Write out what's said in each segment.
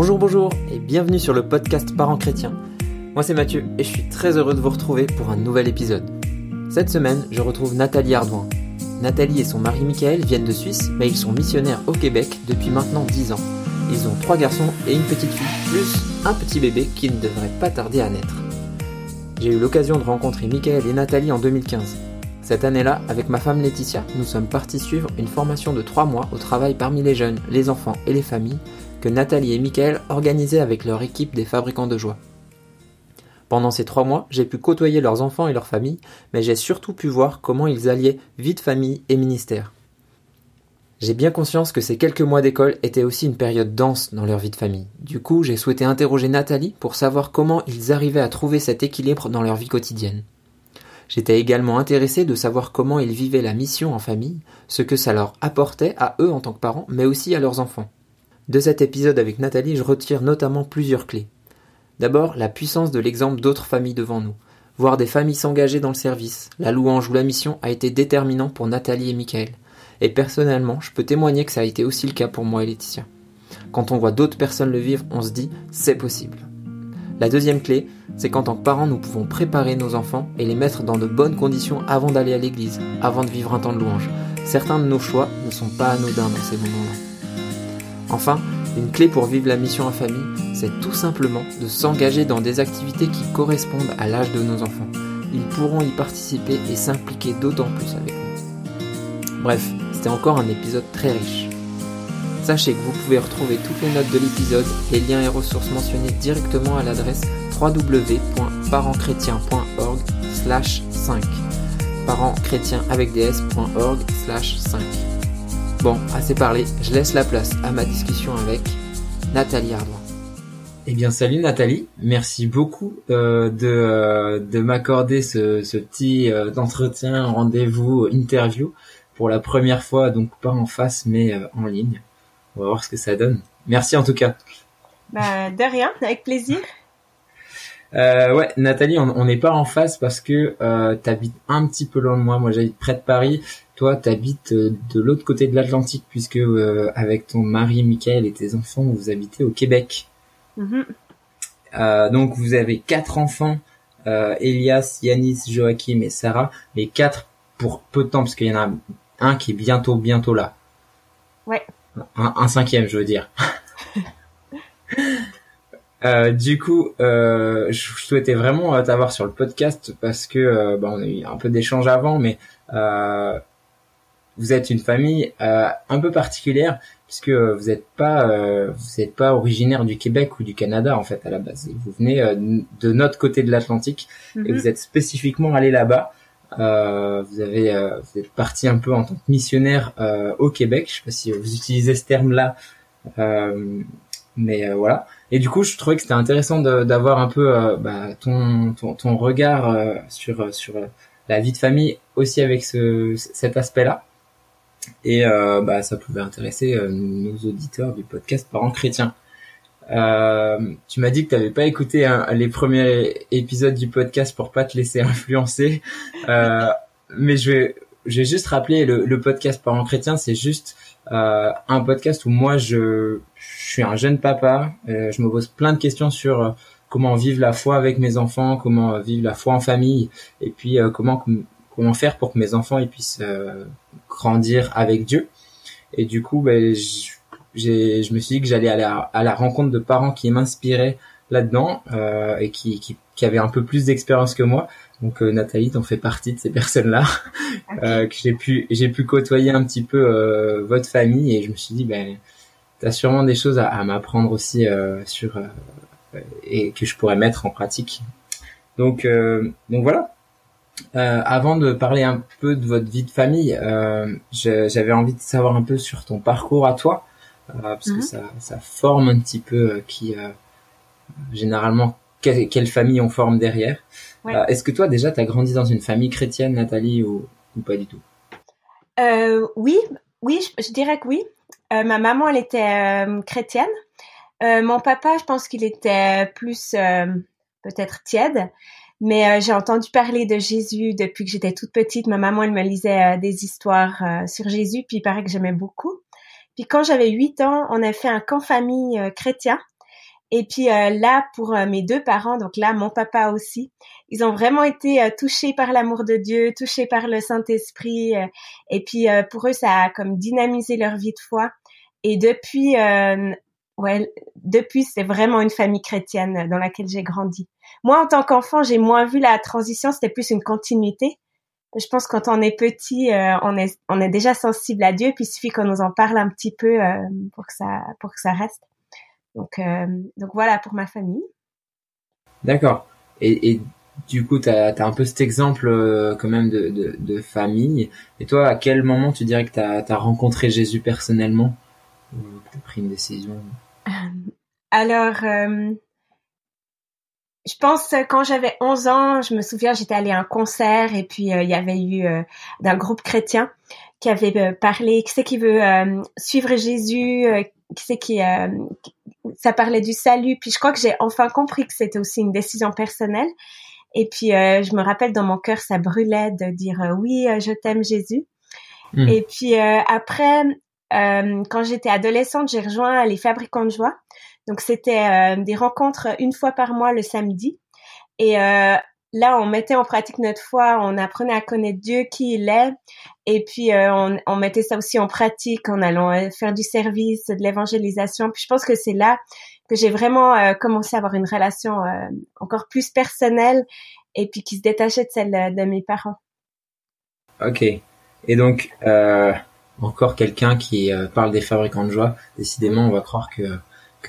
Bonjour, bonjour et bienvenue sur le podcast Parents chrétiens. Moi c'est Mathieu et je suis très heureux de vous retrouver pour un nouvel épisode. Cette semaine, je retrouve Nathalie Ardouin. Nathalie et son mari Michael viennent de Suisse, mais ils sont missionnaires au Québec depuis maintenant 10 ans. Ils ont trois garçons et une petite fille, plus un petit bébé qui ne devrait pas tarder à naître. J'ai eu l'occasion de rencontrer Michael et Nathalie en 2015. Cette année-là, avec ma femme Laetitia, nous sommes partis suivre une formation de 3 mois au travail parmi les jeunes, les enfants et les familles que Nathalie et Michael organisaient avec leur équipe des fabricants de joie. Pendant ces trois mois, j'ai pu côtoyer leurs enfants et leurs familles, mais j'ai surtout pu voir comment ils alliaient vie de famille et ministère. J'ai bien conscience que ces quelques mois d'école étaient aussi une période dense dans leur vie de famille. Du coup, j'ai souhaité interroger Nathalie pour savoir comment ils arrivaient à trouver cet équilibre dans leur vie quotidienne. J'étais également intéressé de savoir comment ils vivaient la mission en famille, ce que ça leur apportait à eux en tant que parents, mais aussi à leurs enfants. De cet épisode avec Nathalie, je retire notamment plusieurs clés. D'abord, la puissance de l'exemple d'autres familles devant nous. Voir des familles s'engager dans le service, la louange ou la mission a été déterminant pour Nathalie et Michael. Et personnellement, je peux témoigner que ça a été aussi le cas pour moi et Laetitia. Quand on voit d'autres personnes le vivre, on se dit c'est possible. La deuxième clé, c'est qu'en tant que parents, nous pouvons préparer nos enfants et les mettre dans de bonnes conditions avant d'aller à l'église, avant de vivre un temps de louange. Certains de nos choix ne sont pas anodins dans ces moments-là. Enfin, une clé pour vivre la mission en famille, c'est tout simplement de s'engager dans des activités qui correspondent à l'âge de nos enfants. Ils pourront y participer et s'impliquer d'autant plus avec nous. Bref, c'était encore un épisode très riche. Sachez que vous pouvez retrouver toutes les notes de l'épisode, les liens et ressources mentionnés directement à l'adresse www.parentschrétien.org slash 5 parentschrétien avec ds.org slash 5 Bon, assez parlé, je laisse la place à ma discussion avec Nathalie Ardouin. Eh bien, salut Nathalie, merci beaucoup euh, de, euh, de m'accorder ce, ce petit euh, entretien, rendez-vous, interview pour la première fois, donc pas en face mais euh, en ligne. On va voir ce que ça donne. Merci en tout cas. Bah, de rien, avec plaisir. Euh, ouais, Nathalie, on n'est pas en face parce que euh, t'habites un petit peu loin de moi. Moi, j'habite près de Paris. Toi, t'habites euh, de l'autre côté de l'Atlantique puisque euh, avec ton mari Michael et tes enfants, vous habitez au Québec. Euh, donc, vous avez quatre enfants euh, Elias, Yanis, Joachim et Sarah. Les quatre pour peu de temps parce qu'il y en a un qui est bientôt, bientôt là. Ouais. Un, un cinquième, je veux dire. Euh, du coup, euh, je souhaitais vraiment euh, t'avoir sur le podcast parce que euh, bah, on a eu un peu d'échanges avant, mais euh, vous êtes une famille euh, un peu particulière puisque vous n'êtes pas euh, vous êtes pas originaire du Québec ou du Canada en fait à la base. Vous venez de notre côté de l'Atlantique et Mhm. vous êtes spécifiquement allé là-bas. Euh, vous avez euh, vous êtes parti un peu en tant que missionnaire euh, au Québec. Je sais pas si vous utilisez ce terme-là, euh, mais euh, voilà. Et du coup, je trouvais que c'était intéressant d'avoir un peu euh, bah, ton, ton ton regard euh, sur sur la vie de famille aussi avec ce cet aspect-là. Et euh, bah ça pouvait intéresser euh, nos auditeurs du podcast Parents chrétiens. Euh, tu m'as dit que tu n'avais pas écouté hein, les premiers épisodes du podcast pour pas te laisser influencer, euh, mais je vais, je vais juste rappeler le, le podcast Parents chrétiens, c'est juste euh, un podcast où moi je, je suis un jeune papa, euh, je me pose plein de questions sur euh, comment vivre la foi avec mes enfants, comment euh, vivre la foi en famille, et puis euh, comment comment faire pour que mes enfants ils puissent euh, grandir avec Dieu. Et du coup, ben, j- j'ai, je me suis dit que j'allais à à la rencontre de parents qui m'inspiraient là-dedans euh, et qui, qui, qui avaient un peu plus d'expérience que moi. Donc euh, Nathalie, t'en fais partie de ces personnes-là euh, que j'ai pu j'ai pu côtoyer un petit peu euh, votre famille et je me suis dit ben t'as sûrement des choses à, à m'apprendre aussi euh, sur euh, et que je pourrais mettre en pratique. Donc euh, donc voilà. Euh, avant de parler un peu de votre vie de famille, euh, j'avais envie de savoir un peu sur ton parcours à toi, euh, parce que Mhm. ça, ça forme un petit peu qui euh, généralement quelle, quelle famille on forme derrière. Ouais. Euh, Est-ce que toi déjà tu as grandi dans une famille chrétienne, Nathalie, ou, ou pas du tout? Euh, oui, oui, je, je dirais que oui. Euh, ma maman, elle était chrétienne. Mon papa, je pense qu'il était plus peut-être tiède. Mais j'ai entendu parler de Jésus depuis que j'étais toute petite. Ma maman, elle me lisait des histoires sur Jésus, puis il paraît que j'aimais beaucoup. Puis quand j'avais huit ans, on a fait un camp famille chrétien. Et puis euh, là, pour euh, mes deux parents, donc là, mon papa aussi, ils ont vraiment été euh, touchés par l'amour de Dieu, touchés par le Saint-Esprit. et puis pour eux, ça a comme dynamisé leur vie de foi. Et depuis, ouais, depuis, c'est vraiment une famille chrétienne dans laquelle j'ai grandi. Moi, en tant qu'enfant, j'ai moins vu la transition, c'était plus une continuité. Je pense que quand on est petit, on est on est déjà sensible à Dieu, puis il suffit qu'on nous en parle un petit peu pour que ça pour que ça reste. Donc, euh, donc voilà pour ma famille. D'accord. Et, et, du coup, tu as, un peu cet exemple euh, quand même de, de, de, famille. Et toi, à quel moment tu dirais que tu as, rencontré Jésus personnellement? Ou tu as pris une décision? Alors, euh, je pense quand j'avais 11 ans, je me souviens, j'étais allée à un concert et puis il y avait eu d'un groupe chrétien qui avait parlé, qui c'est qui veut suivre Jésus, qui c'est qui, ça parlait du salut. Puis je crois que j'ai enfin compris que c'était aussi une décision personnelle. Et puis euh, je me rappelle dans mon cœur, ça brûlait de dire euh, oui, euh, je t'aime Jésus. Hmm. Et puis après, quand j'étais adolescente, j'ai rejoint les fabricants de joie. Donc c'était des rencontres une fois par mois le samedi. Et là, on mettait en pratique notre foi, on apprenait à connaître Dieu, qui il est, et puis euh, on, on, mettait ça aussi en pratique en allant euh, faire du service, de l'évangélisation. Puis je pense que c'est là que j'ai vraiment euh, commencé à avoir une relation encore plus personnelle et puis qui se détachait de celle de, mes parents. Ok. Et donc, encore quelqu'un qui parle des fabricants de joie. Décidément, on va croire que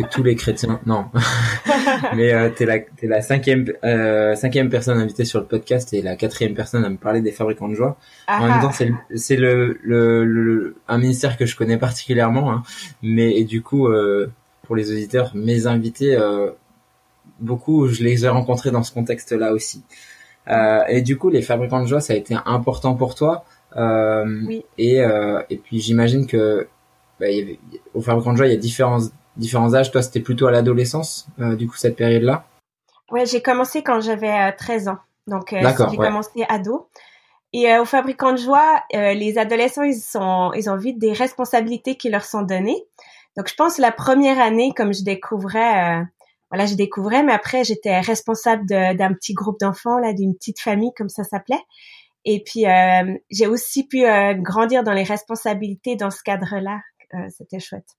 que tous les chrétiens. Non, mais euh, t'es la t'es la cinquième euh, cinquième personne invitée sur le podcast et la quatrième personne à me parler des fabricants de joie. En même temps, c'est c'est le, le, le, un ministère que je connais particulièrement, hein, mais et du coup euh, pour les auditeurs, mes invités, beaucoup je les ai rencontrés dans ce contexte-là aussi. Et du coup, les fabricants de joie, ça a été important pour toi. oui. Et et puis j'imagine que bah, il y avait, au fabricant de joie, il y a différents différents âges. Toi, c'était plutôt à l'adolescence, euh, du coup, cette période-là? Ouais, j'ai commencé quand j'avais 13 euh, ans. Donc, euh, j'ai commencé ado. Et au fabricant de joie, les adolescents, ils sont, ils ont vite des responsabilités qui leur sont données. Donc, je pense la première année, comme je découvrais, voilà, je découvrais, mais après, j'étais responsable d'un petit groupe d'enfants, là, d'une petite famille, comme ça s'appelait. Et puis, j'ai aussi pu grandir dans les responsabilités dans ce cadre-là. C'était chouette.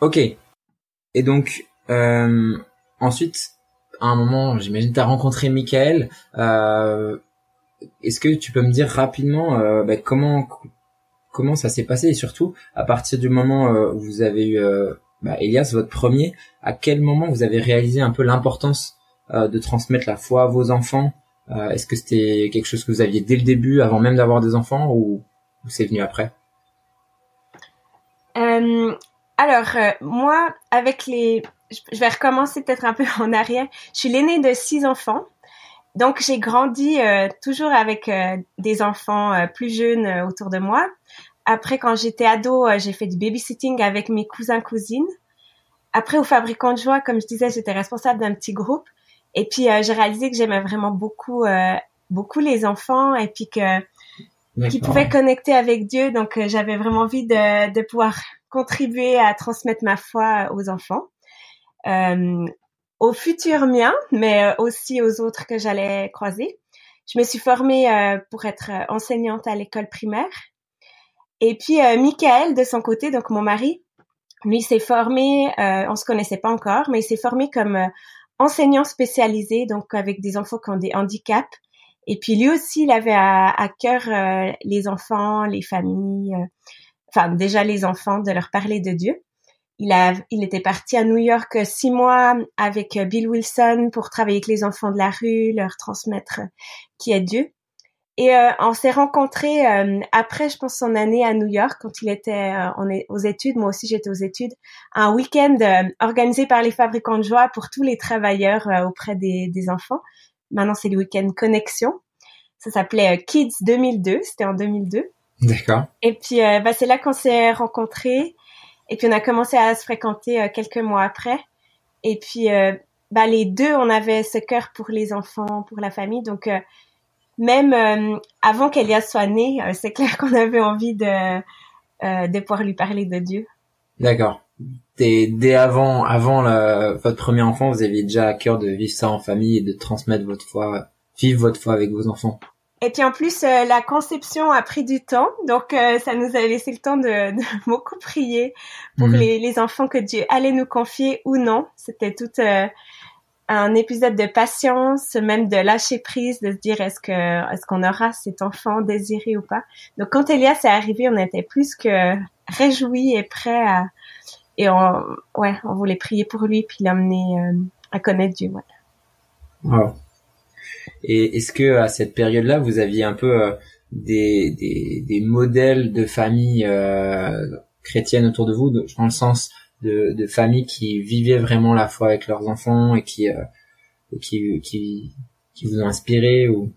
Ok. Et donc, euh, ensuite, à un moment, j'imagine, tu as rencontré Michael. Euh, Est-ce que tu peux me dire rapidement euh, bah, comment comment ça s'est passé? Et surtout à partir du moment euh, où vous avez eu euh, bah, Elias, votre premier, à quel moment vous avez réalisé un peu l'importance de transmettre la foi à vos enfants? Est-ce que c'était quelque chose que vous aviez dès le début, avant même d'avoir des enfants, ou, ou c'est venu après? Alors, euh, moi, avec les... Je vais recommencer peut-être un peu en arrière. Je suis l'aînée de six enfants. Donc, j'ai grandi euh, toujours avec euh, des enfants plus jeunes autour de moi. Après, quand j'étais ado, j'ai fait du babysitting avec mes cousins, cousines. Après, au fabricant de joie, comme je disais, j'étais responsable d'un petit groupe. Et puis, j'ai réalisé que j'aimais vraiment beaucoup, beaucoup les enfants et puis que qui pouvaient connecter avec Dieu. Donc, j'avais vraiment envie de, de pouvoir contribuer à transmettre ma foi aux enfants, euh, aux futurs miens, mais euh, aussi aux autres que j'allais croiser. Je me suis formée euh, pour être enseignante à l'école primaire. Et puis Michael, de son côté, donc mon mari, lui s'est formé, on se connaissait pas encore, mais il s'est formé comme enseignant spécialisé, donc avec des enfants qui ont des handicaps. Et puis lui aussi, il avait à, à cœur les enfants, les familles, enfin déjà les enfants, de leur parler de Dieu. Il a, il était parti à New York six mois avec Bill Wilson pour travailler avec les enfants de la rue, leur transmettre qui est Dieu. Et euh, on s'est rencontrés euh, après, je pense, son année à New York, quand il était euh, on est aux études. Moi aussi, j'étais aux études. Un week-end organisé par les fabricants de joie pour tous les travailleurs auprès des, des enfants. Maintenant, c'est le week-end Connexion. Ça s'appelait Kids 2002. C'était en 2002. D'accord. Et puis, euh, bah, c'est là qu'on s'est rencontrés. Et puis, on a commencé à se fréquenter euh, quelques mois après. Et puis, euh, bah, les deux, on avait ce cœur pour les enfants, pour la famille. Donc, même avant qu'Elias soit né, c'est clair qu'on avait envie de, de pouvoir lui parler de Dieu. D'accord. dès avant, avant votre premier enfant, vous aviez déjà à cœur de vivre ça en famille et de transmettre votre foi, vivre votre foi avec vos enfants? Et puis en plus, euh, la conception a pris du temps, donc euh, ça nous a laissé le temps de, de beaucoup prier pour mhm. les, les, enfants que Dieu allait nous confier ou non. C'était tout euh, un épisode de patience, même de lâcher prise, de se dire est-ce que est-ce qu'on aura cet enfant désiré ou pas? Donc quand Elias est arrivé, on était plus que réjouis et prêts à et on ouais on voulait prier pour lui puis l'amener à connaître Dieu. Ouais. Et est-ce que à cette période-là, vous aviez un peu euh, des, des, des, modèles de famille euh, chrétiennes autour de vous, dans le sens de, de familles qui vivaient vraiment la foi avec leurs enfants et qui euh, qui, qui, qui vous ont inspiré ou?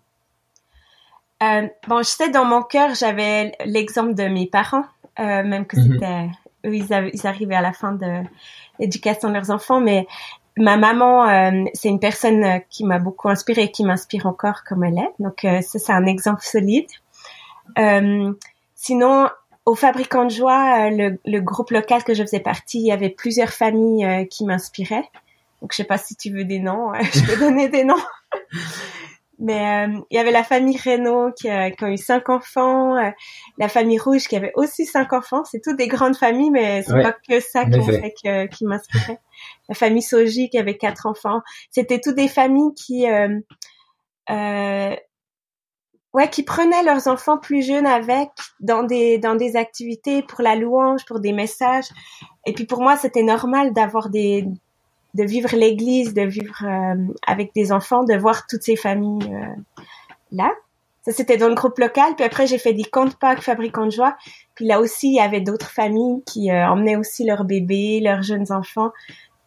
Euh, bon, je sais dans mon cœur, j'avais l'exemple de mes parents, euh, même que mhm. c'était eux, ils, ils, arrivaient à la fin de l'éducation de leurs enfants, mais ma maman, euh, c'est une personne euh, qui m'a beaucoup inspirée et qui m'inspire encore comme elle est. Donc euh, ça, c'est un exemple solide. sinon, au Fabricant de Joie, le, le, groupe local que je faisais partie, il y avait plusieurs familles qui m'inspiraient. Donc je sais pas si tu veux des noms, je peux donner des noms. Mais euh, il y avait la famille Renault qui a, qui a eu cinq enfants, euh, la famille Rouge qui avait aussi cinq enfants. C'est toutes des grandes familles, mais c'est pas que ça qui, fait que, qui m'inspirait. La famille Soji qui avait quatre enfants. C'était toutes des familles qui, euh, euh, ouais, qui prenaient leurs enfants plus jeunes avec dans des dans des activités pour la louange, pour des messages. Et puis pour moi, c'était normal d'avoir des de vivre l'église, de vivre euh, avec des enfants, de voir toutes ces familles euh, là. Ça, c'était dans le groupe local. Puis après, j'ai fait des comptes Pâques fabricants de joie. Puis là aussi, il y avait d'autres familles qui euh, emmenaient aussi leurs bébés, leurs jeunes enfants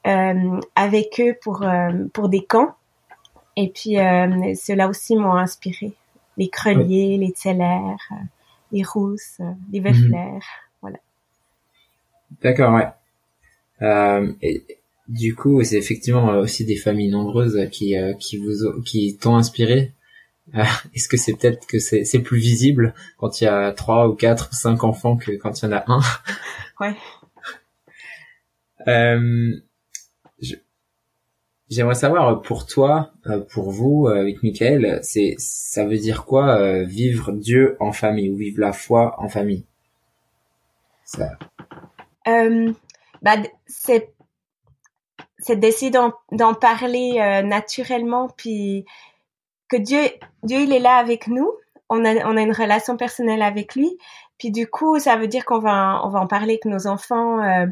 avec eux pour, pour des camps. Et puis, ceux-là aussi m'ont inspiré. Les Creliers, les Tseller, les Rousses, les Weffler, mhm. voilà. D'accord, ouais. et du coup, c'est effectivement euh, aussi des familles nombreuses qui euh, qui vous qui t'ont inspiré. Euh, est-ce que c'est peut-être que c'est c'est plus visible quand il y a trois ou quatre ou cinq enfants que quand il y en a un? Ouais. euh, J'aimerais savoir pour toi, pour vous, avec Michael, c'est ça veut dire quoi vivre Dieu en famille ou vivre la foi en famille? Ça. bah c'est c'est d'essayer d'en parler euh, naturellement, puis que Dieu, Dieu, il est là avec nous. On a, on a une relation personnelle avec lui. Puis du coup, ça veut dire qu'on va, on va en parler avec nos enfants. Euh.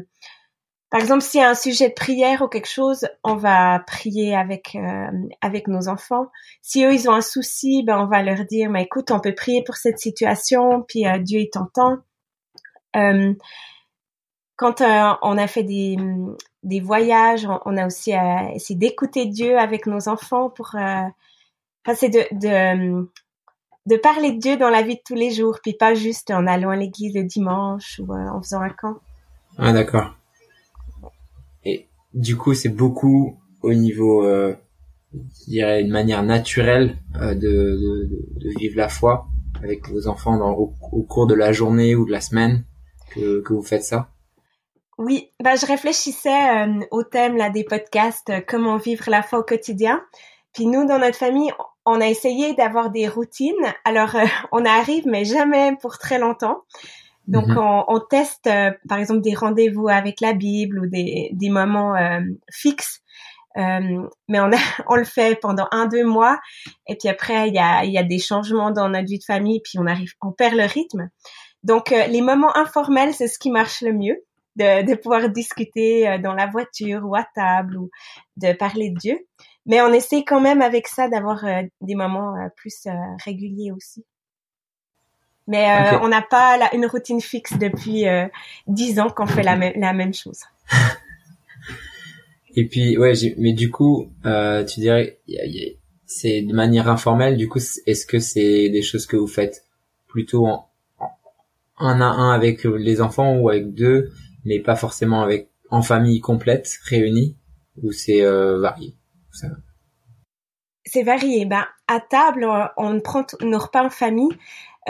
par exemple, s'il y a un sujet de prière ou quelque chose, on va prier avec euh, avec nos enfants. Si eux ils ont un souci, ben on va leur dire, mais écoute, on peut prier pour cette situation, puis Dieu il t'entend. Quand on a fait des voyages. On, a aussi euh, essayé d'écouter Dieu avec nos enfants pour, euh, c'est de, parler de Dieu dans la vie de tous les jours, puis pas juste en allant à l'église le dimanche ou euh, en faisant un camp. Ah d'accord. Et du coup, c'est beaucoup au niveau, euh, je dirais, une manière naturelle euh, de, vivre la foi avec vos enfants au, cours de la journée ou de la semaine que vous faites ça? Oui, bah je réfléchissais euh, au thème là des podcasts euh, comment vivre la foi au quotidien. Puis nous dans notre famille, on a essayé d'avoir des routines. Alors euh, on arrive mais jamais pour très longtemps. Donc mhm. on, on, teste par exemple des rendez-vous avec la Bible ou des, des moments fixes. mais on, a, on le fait pendant un deux mois et puis après il y a, y a des changements dans notre vie de famille puis on arrive on perd le rythme. Donc les moments informels c'est ce qui marche le mieux de, pouvoir discuter euh, dans la voiture ou à table ou de parler de Dieu. Mais on essaie quand même avec ça d'avoir euh, des moments euh, plus réguliers aussi. Mais on n'a pas une routine fixe depuis dix ans qu'on fait la, la même chose. Et puis ouais, mais du coup, tu dirais, c'est de manière informelle. Du coup, est-ce que c'est des choses que vous faites plutôt en, un à un avec les enfants ou avec deux mais pas forcément avec en famille complète réunie ou c'est euh, varié C'est varié. Ben à table, on prend nos repas en famille.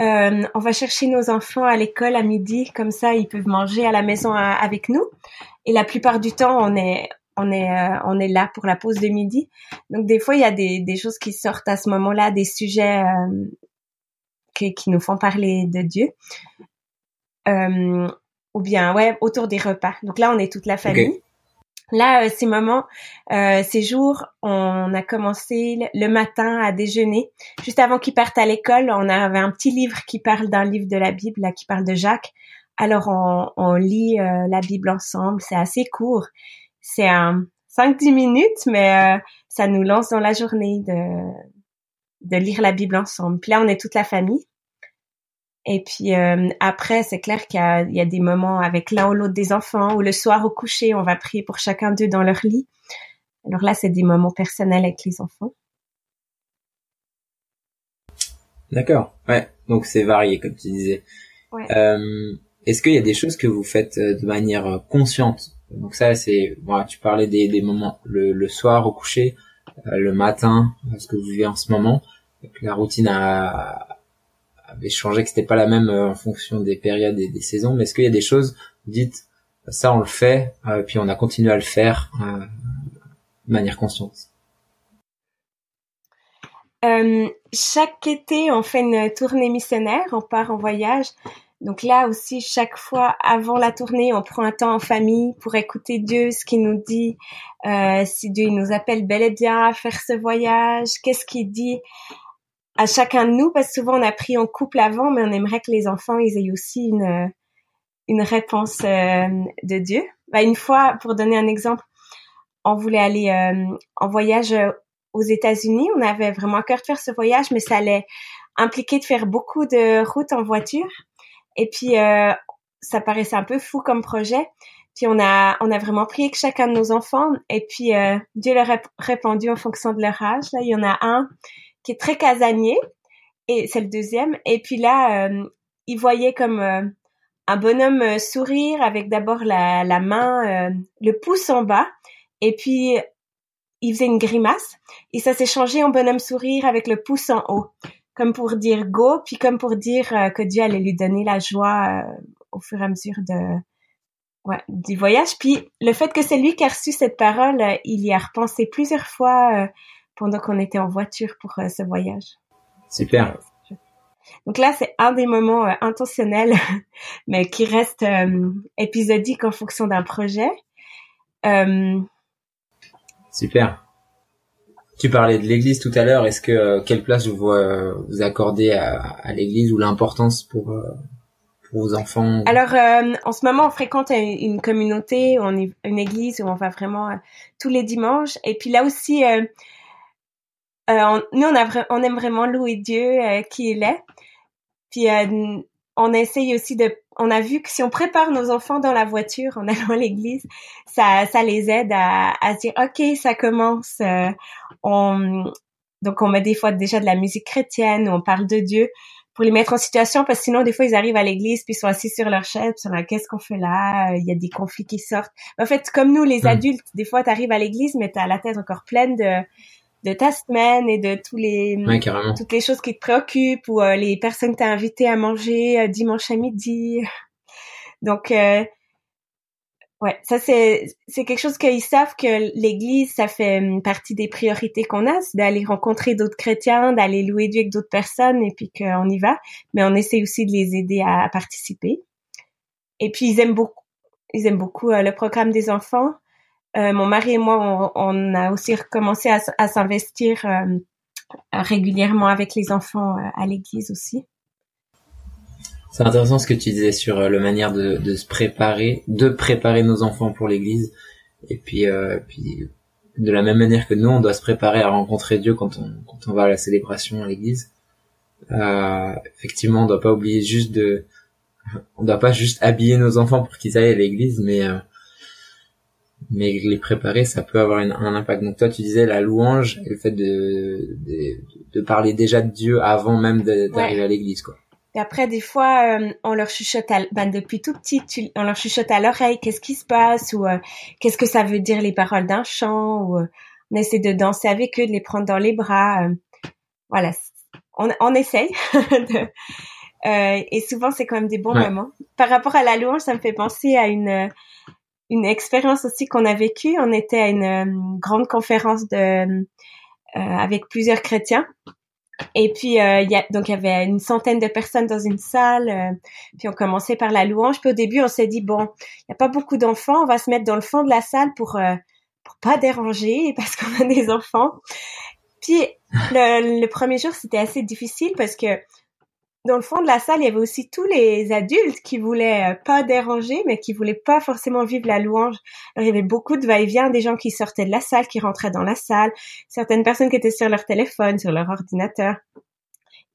Euh, on va chercher nos enfants à l'école à midi, comme ça ils peuvent manger à la maison avec nous. Et la plupart du temps, on est on est on est là pour la pause de midi. Donc des fois il y a des, des choses qui sortent à ce moment-là, des sujets qui, qui nous font parler de Dieu. Ou bien ouais autour des repas. Donc là on est toute la famille. Là, euh, ces moments, euh, ces jours, on a commencé le matin à déjeuner. Juste avant qu'ils partent à l'école, on avait un petit livre qui parle d'un livre de la Bible, là, qui parle de Jacques. Alors, on, on lit euh, la Bible ensemble. C'est assez court. C'est un 5-10 minutes, mais euh, ça nous lance dans la journée de, de lire la Bible ensemble. Puis là, on est toute la famille. Et puis euh, après, c'est clair qu'il y, y a, des moments avec l'un ou l'autre des enfants, ou le soir au coucher, on va prier pour chacun d'eux dans leur lit. Alors là, c'est des moments personnels avec les enfants. D'accord, ouais. Donc c'est varié, comme tu disais. Ouais. Euh, Est-ce qu'il y a des choses que vous faites euh, de manière euh, consciente? Donc ça, c'est, bon, tu parlais des, des moments le, le, soir au coucher, le matin, ce que vous vivez en ce moment. La routine a, avait changé, que c'était pas la même euh, en fonction des périodes et des saisons. Mais est-ce qu'il y a des choses, dites, ça on le fait, euh, puis on a continué à le faire euh, de manière consciente? Chaque été, on fait une tournée missionnaire, on part en voyage. Donc là aussi, chaque fois avant la tournée, on prend un temps en famille pour écouter Dieu, ce qu'il nous dit, euh, si Dieu nous appelle bel et bien à faire ce voyage, qu'est-ce qu'il dit? À chacun de nous, parce que souvent on a pris en couple avant, mais on aimerait que les enfants ils aient aussi une une réponse euh, de Dieu. Bah, une fois, pour donner un exemple, on voulait aller euh, en voyage euh, aux États-Unis. On avait vraiment à cœur de faire ce voyage, mais ça allait impliquer de faire beaucoup de routes en voiture. Et puis ça paraissait un peu fou comme projet. Puis on a on a vraiment prié que chacun de nos enfants. Et puis Dieu leur a répondu en fonction de leur âge. Là, il y en a un qui est très casanier et c'est le deuxième. Et puis là, euh, il voyait comme euh, un bonhomme euh, sourire avec d'abord la, la main, le pouce en bas, et puis il faisait une grimace. Et ça s'est changé en bonhomme sourire avec le pouce en haut, comme pour dire go, puis comme pour dire que Dieu allait lui donner la joie au fur et à mesure de ouais, du voyage. Puis le fait que c'est lui qui a reçu cette parole, il y a repensé plusieurs fois pendant qu'on était en voiture pour euh, ce voyage. Super. Donc là, c'est un des moments euh, intentionnels, mais qui reste euh, épisodique en fonction d'un projet. Super. Tu parlais de l'église tout à l'heure. Est-ce que quelle place vous vous accordez à, l'église ou l'importance pour pour vos enfants Alors, en ce moment, on fréquente une communauté, on est une église où on va vraiment tous les dimanches. Et puis là aussi, euh, nous, on, a on aime vraiment louer Dieu euh, qui il est. Puis euh, on essaye aussi de on a vu que si on prépare nos enfants dans la voiture en allant à l'église, ça, ça les aide à, à se dire ok ça commence. on, donc on met des fois déjà de la musique chrétienne, on parle de Dieu pour les mettre en situation parce que sinon des fois ils arrivent à l'église puis ils sont assis sur leur chaise puis ils sont là qu'est-ce qu'on fait là? Il y a des conflits qui sortent en fait comme nous les hmm. adultes des fois tu arrives à l'église mais tu as la tête encore pleine de de ta semaine et de tous les toutes les choses qui te préoccupent ou euh, les personnes que t'as invitées à manger euh, dimanche à midi. Donc euh, ouais, ça c'est c'est quelque chose qu'ils savent que l'église ça fait hum, partie des priorités qu'on a, c'est d'aller rencontrer d'autres chrétiens, d'aller louer Dieu avec d'autres personnes et puis qu'on y va, mais on essaie aussi de les aider à, participer. Et puis ils aiment beaucoup ils aiment beaucoup le programme des enfants. Euh, mon mari et moi, on, a aussi recommencé à, s'investir euh, régulièrement avec les enfants euh, à l'église aussi. C'est intéressant ce que tu disais sur la manière de, se préparer, de préparer nos enfants pour l'église. Et puis, puis, de la même manière que nous, on doit se préparer à rencontrer Dieu quand on, va à la célébration à l'église. effectivement, on doit pas oublier juste de, on doit pas juste habiller nos enfants pour qu'ils aillent à l'église, mais mais les préparer, ça peut avoir un impact. Donc toi, tu disais la louange et le fait de, de, de parler déjà de Dieu avant même d'arriver à l'église, quoi. Et après, des fois, euh, on leur chuchote, à, ben, depuis tout petit, on leur chuchote à l'oreille qu'est-ce qui se passe ou euh, qu'est-ce que ça veut dire les paroles d'un chant ou euh, on essaie de danser avec eux, de les prendre dans les bras. voilà, on, on essaye de, et souvent, c'est quand même des bons moments. Par rapport à la louange, ça me fait penser à une une expérience aussi qu'on a vécue. On était à une grande conférence de avec plusieurs chrétiens et puis, euh, y a, donc, il y avait une centaine de personnes dans une salle. Euh, puis, on commençait par la louange. Puis, au début, on s'est dit, bon, il n'y a pas beaucoup d'enfants. On va se mettre dans le fond de la salle pour euh, pour pas déranger parce qu'on a des enfants. Puis, le, le premier jour, c'était assez difficile parce que dans le fond de la salle, il y avait aussi tous les adultes qui voulaient euh, pas déranger, mais qui voulaient pas forcément vivre la louange. Alors, il y avait beaucoup de va-et-vient, des gens qui sortaient de la salle, qui rentraient dans la salle, certaines personnes qui étaient sur leur téléphone, sur leur ordinateur.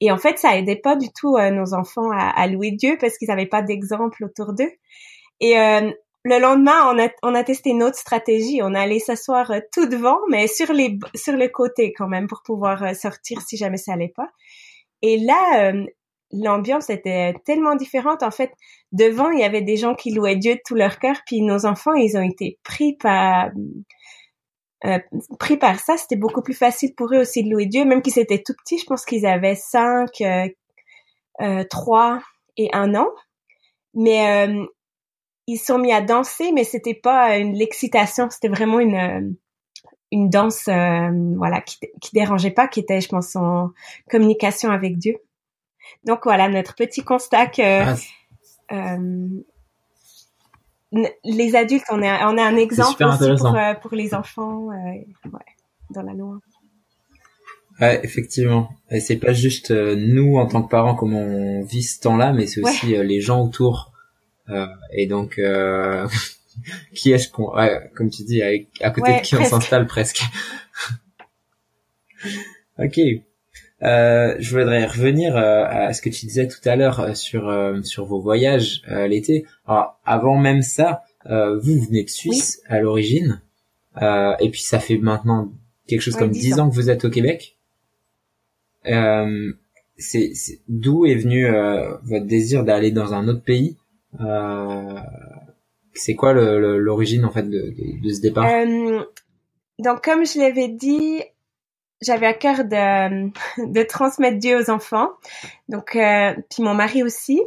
Et en fait, ça aidait pas du tout euh, nos enfants à, louer Dieu parce qu'ils n'avaient pas d'exemple autour d'eux. Et euh, le lendemain, on a, on a testé une autre stratégie. On allait s'asseoir tout devant, mais sur les sur le côté quand même pour pouvoir sortir si jamais ça allait pas. Et là, l'ambiance était tellement différente. En fait, devant, il y avait des gens qui louaient Dieu de tout leur cœur, puis nos enfants, ils ont été pris par euh, pris par ça. C'était beaucoup plus facile pour eux aussi de louer Dieu, même qu'ils étaient tout petits. Je pense qu'ils avaient cinq, euh, euh, et un an. Mais euh, ils sont mis à danser, mais c'était pas une l'excitation, c'était vraiment une une danse, voilà, qui, qui dérangeait pas, qui était, je pense, en communication avec Dieu. Donc voilà notre petit constat que ah, euh, les adultes, on est, on est un exemple aussi pour, euh, pour, les enfants euh, ouais, dans la loi. Ouais, effectivement. Et c'est pas juste euh, nous en tant que parents comment on vit ce temps-là, mais c'est aussi euh, les gens autour. et donc, qui est-ce qu'on, ouais, comme tu dis, à côté de qui on s'installe presque. ok. Euh, je voudrais revenir euh, à ce que tu disais tout à l'heure euh, sur sur vos voyages l'été. Alors avant même ça, vous venez de Suisse à l'origine, et puis ça fait maintenant quelque chose comme dix ans. que vous êtes au Québec. c'est d'où est venu votre désir d'aller dans un autre pays? C'est quoi l'origine en fait de, de, de ce départ? Donc comme je l'avais dit, j'avais à cœur de, de transmettre Dieu aux enfants. Donc, euh, puis mon mari aussi.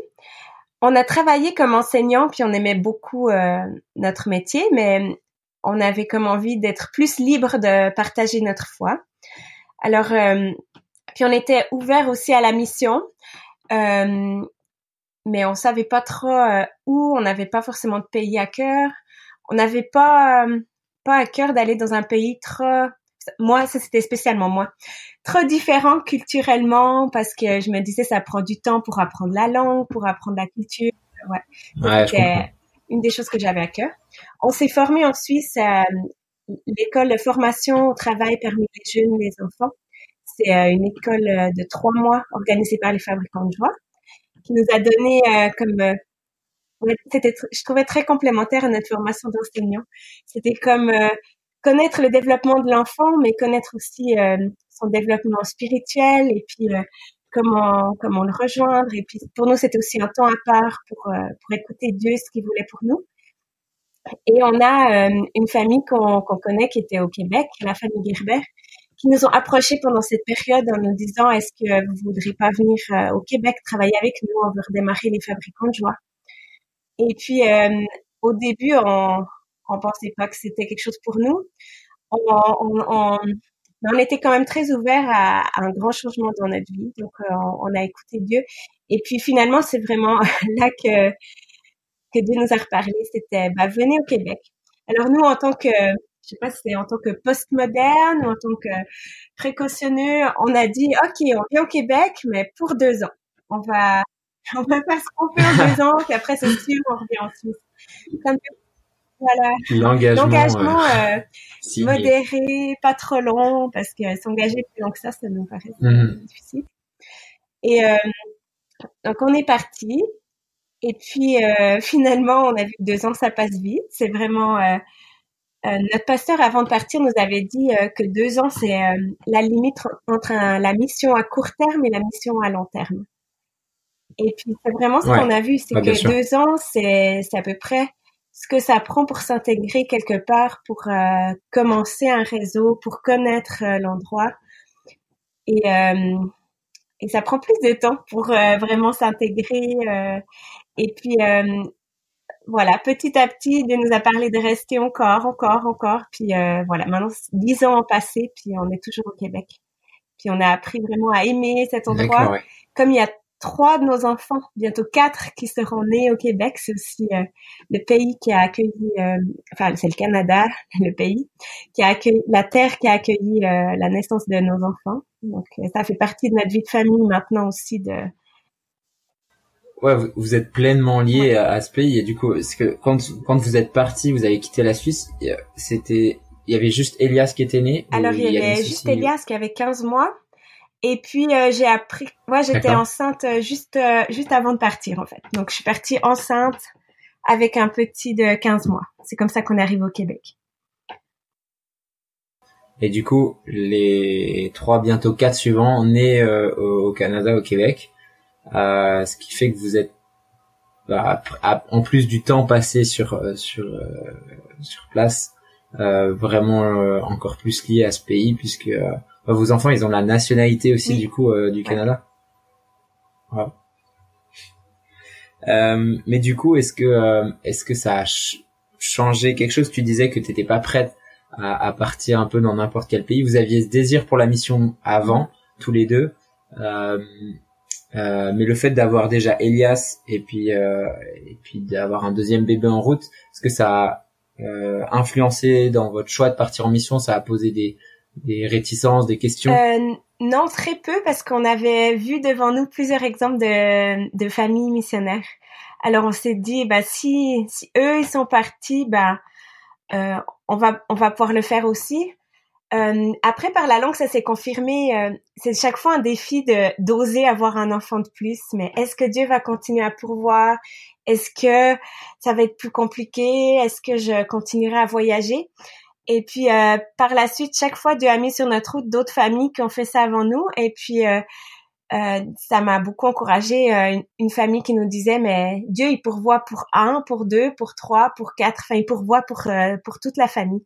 On a travaillé comme enseignant, puis on aimait beaucoup euh, notre métier, mais on avait comme envie d'être plus libre de partager notre foi. Alors, euh, puis on était ouvert aussi à la mission, euh, mais on savait pas trop où, on n'avait pas forcément de pays à cœur. On n'avait pas pas à cœur d'aller dans un pays trop moi, ça c'était spécialement moi, trop différent culturellement parce que je me disais ça prend du temps pour apprendre la langue, pour apprendre la culture. Ouais. c'était une des choses que j'avais à cœur. On s'est formé en Suisse à euh, l'école de formation au travail parmi les jeunes et les enfants. C'est euh, une école euh, de trois mois organisée par les fabricants de joie qui nous a donné comme c'était je trouvais très complémentaire à notre formation d'enseignant. C'était comme connaître le développement de l'enfant, mais connaître aussi euh, son développement spirituel et puis euh, comment comment le rejoindre. Et puis pour nous, c'était aussi un temps à part pour euh, pour écouter Dieu ce qu'il voulait pour nous. Et on a une famille qu'on qu'on connaît qui était au Québec, la famille Gerber, qui nous ont approchés pendant cette période en nous disant est-ce que vous voudriez pas venir au Québec travailler avec nous? On veut redémarrer les fabricants de joie. Et puis au début, on on pensait pas que c'était quelque chose pour nous. On, on, était quand même très ouvert à, un grand changement dans notre vie, donc euh, on, a écouté Dieu. Et puis finalement, c'est vraiment là que Dieu nous a reparlé. C'était bah venez au Québec. Alors nous, en tant que je sais pas si c'est en tant que postmoderne ou en tant que précautionneux, on a dit ok, on vient au Québec, mais pour deux ans. On va on va ce qu'on fait en deux ans, puis après c'est sûr, on revient en Suisse. Voilà. L'engagement euh, euh modéré, pas trop long, parce que s'engager plus long que ça, ça nous paraît mhm. difficile. Et euh, donc on est parti. Et puis finalement, on a vu que deux ans, ça passe vite. C'est vraiment notre pasteur avant de partir nous avait dit que deux ans, c'est la limite entre la mission à court terme et la mission à long terme. Et puis c'est vraiment ce qu'on a vu, c'est que deux ans, c'est à peu près ce que ça prend pour s'intégrer quelque part, pour euh, commencer un réseau, pour connaître euh, l'endroit. Et euh, et ça prend plus de temps pour vraiment s'intégrer. Et puis voilà, petit à petit, Dieu nous a parlé de rester encore, encore, encore. Puis voilà, maintenant dix ans ont passé, puis on est toujours au Québec. Puis on a appris vraiment à aimer cet endroit. Comme il y a trois de nos enfants, bientôt quatre, qui seront nés au Québec. C'est aussi euh, le pays qui a accueilli, euh, enfin c'est le Canada, le pays qui a accueilli, la terre qui a accueilli euh, la naissance de nos enfants. Donc ça fait partie de notre vie de famille maintenant aussi de. Ouais, vous, êtes pleinement lié à, ce pays et du coup, parce que quand quand vous êtes parti, vous avez quitté la Suisse, c'était il y avait juste Elias qui était né. Alors il y, avait, juste Elias qui avait 15 mois et puis euh, j'ai appris, moi j'étais enceinte euh, juste euh, juste avant de partir en fait. Donc je suis partie enceinte avec un petit de 15 mois. C'est comme ça qu'on arrive au Québec. Et du coup, les trois, bientôt quatre suivants, nés au Canada, au Québec, ce qui fait que vous êtes, bah, en plus du temps passé sur sur sur place, vraiment encore plus lié à ce pays, puisque vos enfants, ils ont la nationalité aussi du coup euh, du Canada. Euh, mais du coup, est-ce que euh, est-ce que ça a changé quelque chose? Tu disais que tu n'étais pas prête à, partir un peu dans n'importe quel pays. Vous aviez ce désir pour la mission avant, tous les deux. mais le fait d'avoir déjà Elias et puis et puis d'avoir un deuxième bébé en route, est-ce que ça a influencé dans votre choix de partir en mission? Ça a posé des des réticences, des questions? Euh, Non, très peu, parce qu'on avait vu devant nous plusieurs exemples de, de familles missionnaires. Alors on s'est dit, bah si, si eux ils sont partis, bah euh, on va on va pouvoir le faire aussi. Euh, après par la langue ça s'est confirmé. Euh, c'est chaque fois un défi de d'oser avoir un enfant de plus. Mais est-ce que Dieu va continuer à pourvoir? Est-ce que ça va être plus compliqué? Est-ce que je continuerai à voyager? Et puis euh, par la suite, chaque fois, Dieu a mis sur notre route d'autres familles qui ont fait ça avant nous. Et puis euh, euh, ça m'a beaucoup encouragé. Une, famille qui nous disait, mais Dieu, il pourvoit pour un, pour deux, pour trois, pour quatre. Enfin, il pourvoit pour pour toute la famille.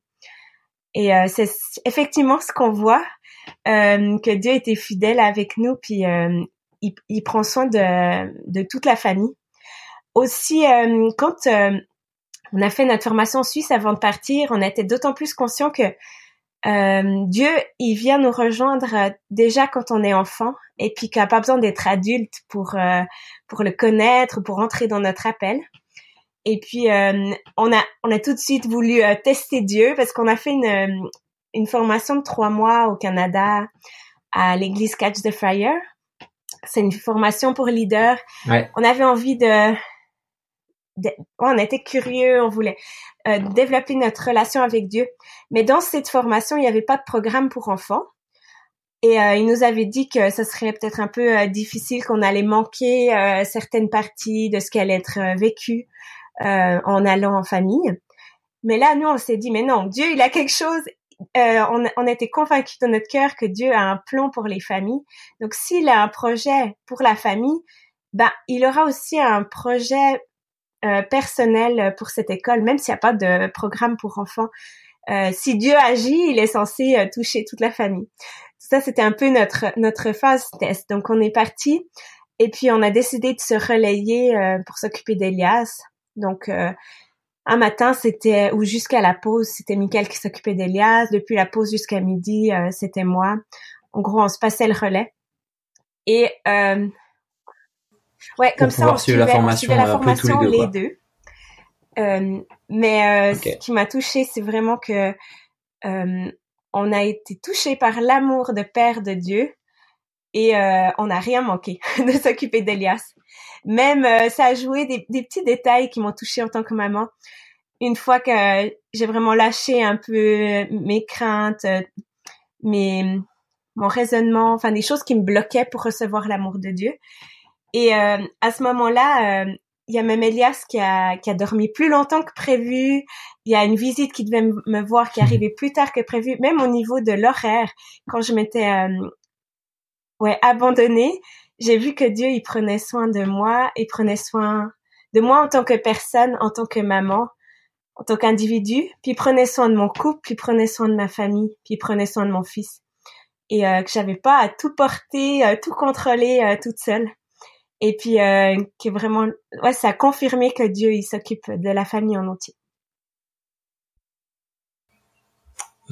Et c'est effectivement ce qu'on voit, que Dieu était fidèle avec nous, puis il, il, prend soin de, de toute la famille. Aussi, quand on a fait notre formation en Suisse avant de partir. On était d'autant plus conscient que euh, Dieu, il vient nous rejoindre euh, déjà quand on est enfant et puis qu'il n'a pas besoin d'être adulte pour euh, pour le connaître, pour entrer dans notre appel. Et puis on a on a tout de suite voulu tester Dieu parce qu'on a fait une une formation de trois mois au Canada à l'église Catch the Fire. C'est une formation pour leaders. On avait envie de on était curieux, on voulait euh, développer notre relation avec Dieu. Mais dans cette formation, il n'y avait pas de programme pour enfants. Et euh, il nous avait dit que ce serait peut-être un peu euh, difficile, qu'on allait manquer certaines parties de ce qui allait être vécu en allant en famille. Mais là, nous, on s'est dit, mais non, Dieu, il a quelque chose. on, on était convaincus dans notre cœur que Dieu a un plan pour les familles. Donc, s'il a un projet pour la famille, ben, il aura aussi un projet euh, personnel pour cette école, même s'il n'y a pas de programme pour enfants. Euh, si Dieu agit, il est censé euh, toucher toute la famille. Ça, c'était un peu notre notre phase test. Donc, on est parti et puis on a décidé de se relayer pour s'occuper d'Elias. Donc, un matin, c'était ou jusqu'à la pause, c'était Michael qui s'occupait d'Elias. Depuis la pause jusqu'à midi, c'était moi. En gros, on se passait le relais. Et Ouais, comme ça, on suivait la formation, la formation les deux. Euh, mais euh, ce qui m'a touchée, c'est vraiment que euh, on a été touché par l'amour de Père de Dieu et on n'a rien manqué de s'occuper d'Elias. Même ça a joué des, des petits détails qui m'ont touchée en tant que maman. Une fois que j'ai vraiment lâché un peu mes craintes, mes mon raisonnement, enfin des choses qui me bloquaient pour recevoir l'amour de Dieu, et euh, à ce moment-là, euh, il y a même Elias qui a, qui a dormi plus longtemps que prévu. Il y a une visite qui devait me voir qui arrivait plus tard que prévu. Même au niveau de l'horaire, quand je m'étais euh, ouais abandonnée, j'ai vu que Dieu il prenait soin de moi, il prenait soin de moi en tant que personne, en tant que maman, en tant qu'individu, puis il prenait soin de mon couple, puis il prenait soin de ma famille, puis il prenait soin de mon fils. et que j'avais pas à tout porter, tout contrôler toute seule. Et puis que vraiment, ouais, ça a confirmé que Dieu il s'occupe de la famille en entier.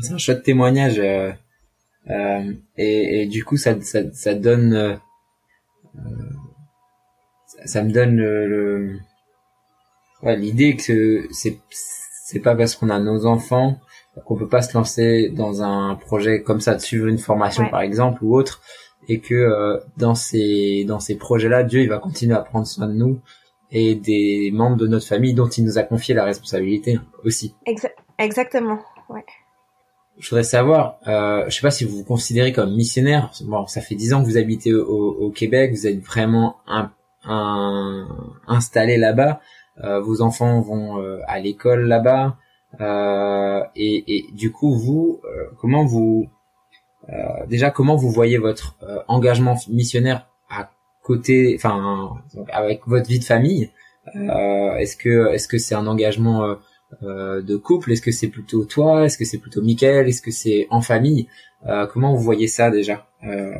C'est un chouette témoignage. Euh, euh, et, et, du coup, ça, ça, ça donne, euh, ça, me donne le, ouais, l'idée que c'est c'est pas parce qu'on a nos enfants qu'on peut pas se lancer dans un projet comme ça, de suivre une formation par exemple ou autre, et que dans ces dans ces projets-là, Dieu il va continuer à prendre soin de nous et des membres de notre famille dont il nous a confié la responsabilité aussi. exactement, ouais je voudrais savoir, euh, je sais pas si vous vous considérez comme missionnaire. Bon, ça fait dix ans que vous habitez au, au Québec, vous êtes vraiment un, un, installé là-bas. Euh, vos enfants vont euh, à l'école là-bas, euh, et, et, du coup, vous, euh, comment vous, euh, déjà, comment vous voyez votre engagement missionnaire à côté, enfin, avec votre vie de famille? Est-ce que, est-ce que c'est un engagement euh, de couple? Est-ce que c'est plutôt toi? Est-ce que c'est plutôt Mickaël Est-ce que c'est en famille? Euh, Comment vous voyez ça déjà euh,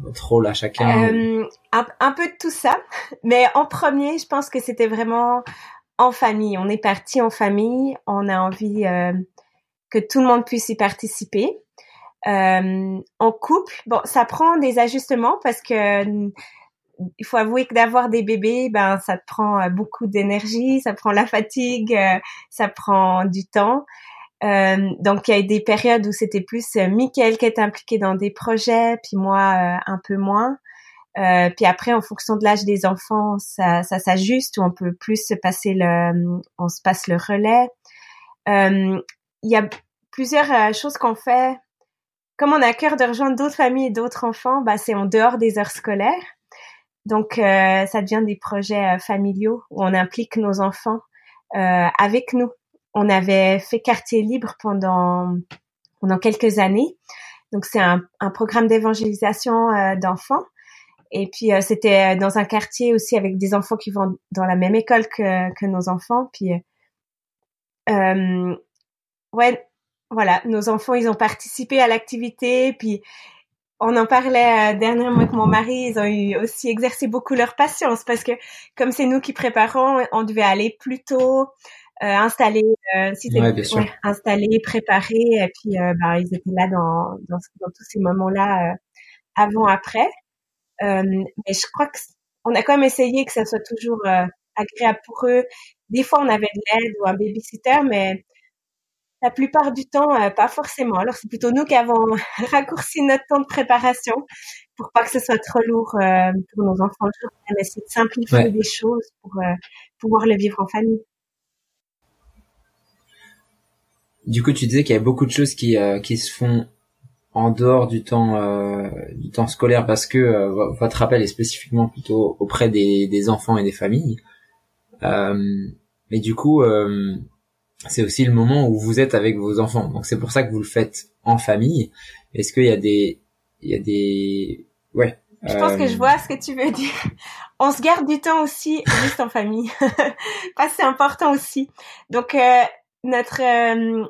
Votre rôle à chacun? Euh, un, un, peu de tout ça, mais en premier, je pense que c'était vraiment en famille. On est parti en famille, on a envie que tout le monde puisse y participer. En couple, bon, ça prend des ajustements parce que il faut avouer que d'avoir des bébés, ben ça te prend euh, beaucoup d'énergie, ça prend la fatigue, euh, ça prend du temps. Euh, donc il y a eu des périodes où c'était plus euh, Mickaël qui était impliqué dans des projets, puis moi un peu moins. puis après, en fonction de l'âge des enfants, ça, ça s'ajuste ou on peut plus se passer le, on se passe le relais. Il y a plusieurs choses qu'on fait. Comme on a à cœur de rejoindre d'autres familles et d'autres enfants, bah c'est en dehors des heures scolaires. Donc, euh, ça devient des projets euh, familiaux où on implique nos enfants euh, avec nous. On avait fait quartier libre pendant pendant quelques années. Donc, c'est un, un, programme d'évangélisation d'enfants. Et puis, c'était dans un quartier aussi avec des enfants qui vont dans la même école que, que nos enfants. Puis, ouais, voilà, nos enfants, ils ont participé à l'activité. Puis, on en parlait euh, dernièrement avec mon mari, ils ont eu aussi exercé beaucoup leur patience parce que comme c'est nous qui préparons, on devait aller plus tôt, euh, installer, euh, si ouais, installer, préparer, et puis euh, ben, ils étaient là dans, dans, dans tous ces moments-là, euh, avant, après. mais je crois que on a quand même essayé que ça soit toujours agréable pour eux. Des fois, on avait de l'aide ou un babysitter, mais la plupart du temps, euh, pas forcément. Alors, c'est plutôt nous qui avons raccourci notre temps de préparation pour pas que ce soit trop lourd euh, pour nos enfants. On essaie de simplifier des choses pour euh, pouvoir le vivre en famille. Du coup, tu disais qu'il y a beaucoup de choses qui, qui se font en dehors du temps du temps scolaire parce que votre rappel est spécifiquement plutôt auprès des, des enfants et des familles. mais du coup, c'est aussi le moment où vous êtes avec vos enfants. Donc c'est pour ça que vous le faites en famille. Est-ce qu'il y a des, il y a des, ouais. Je pense que je euh, vois ce que tu veux dire. On se garde du temps aussi juste en famille. Parce c'est important aussi. Donc euh, notre euh,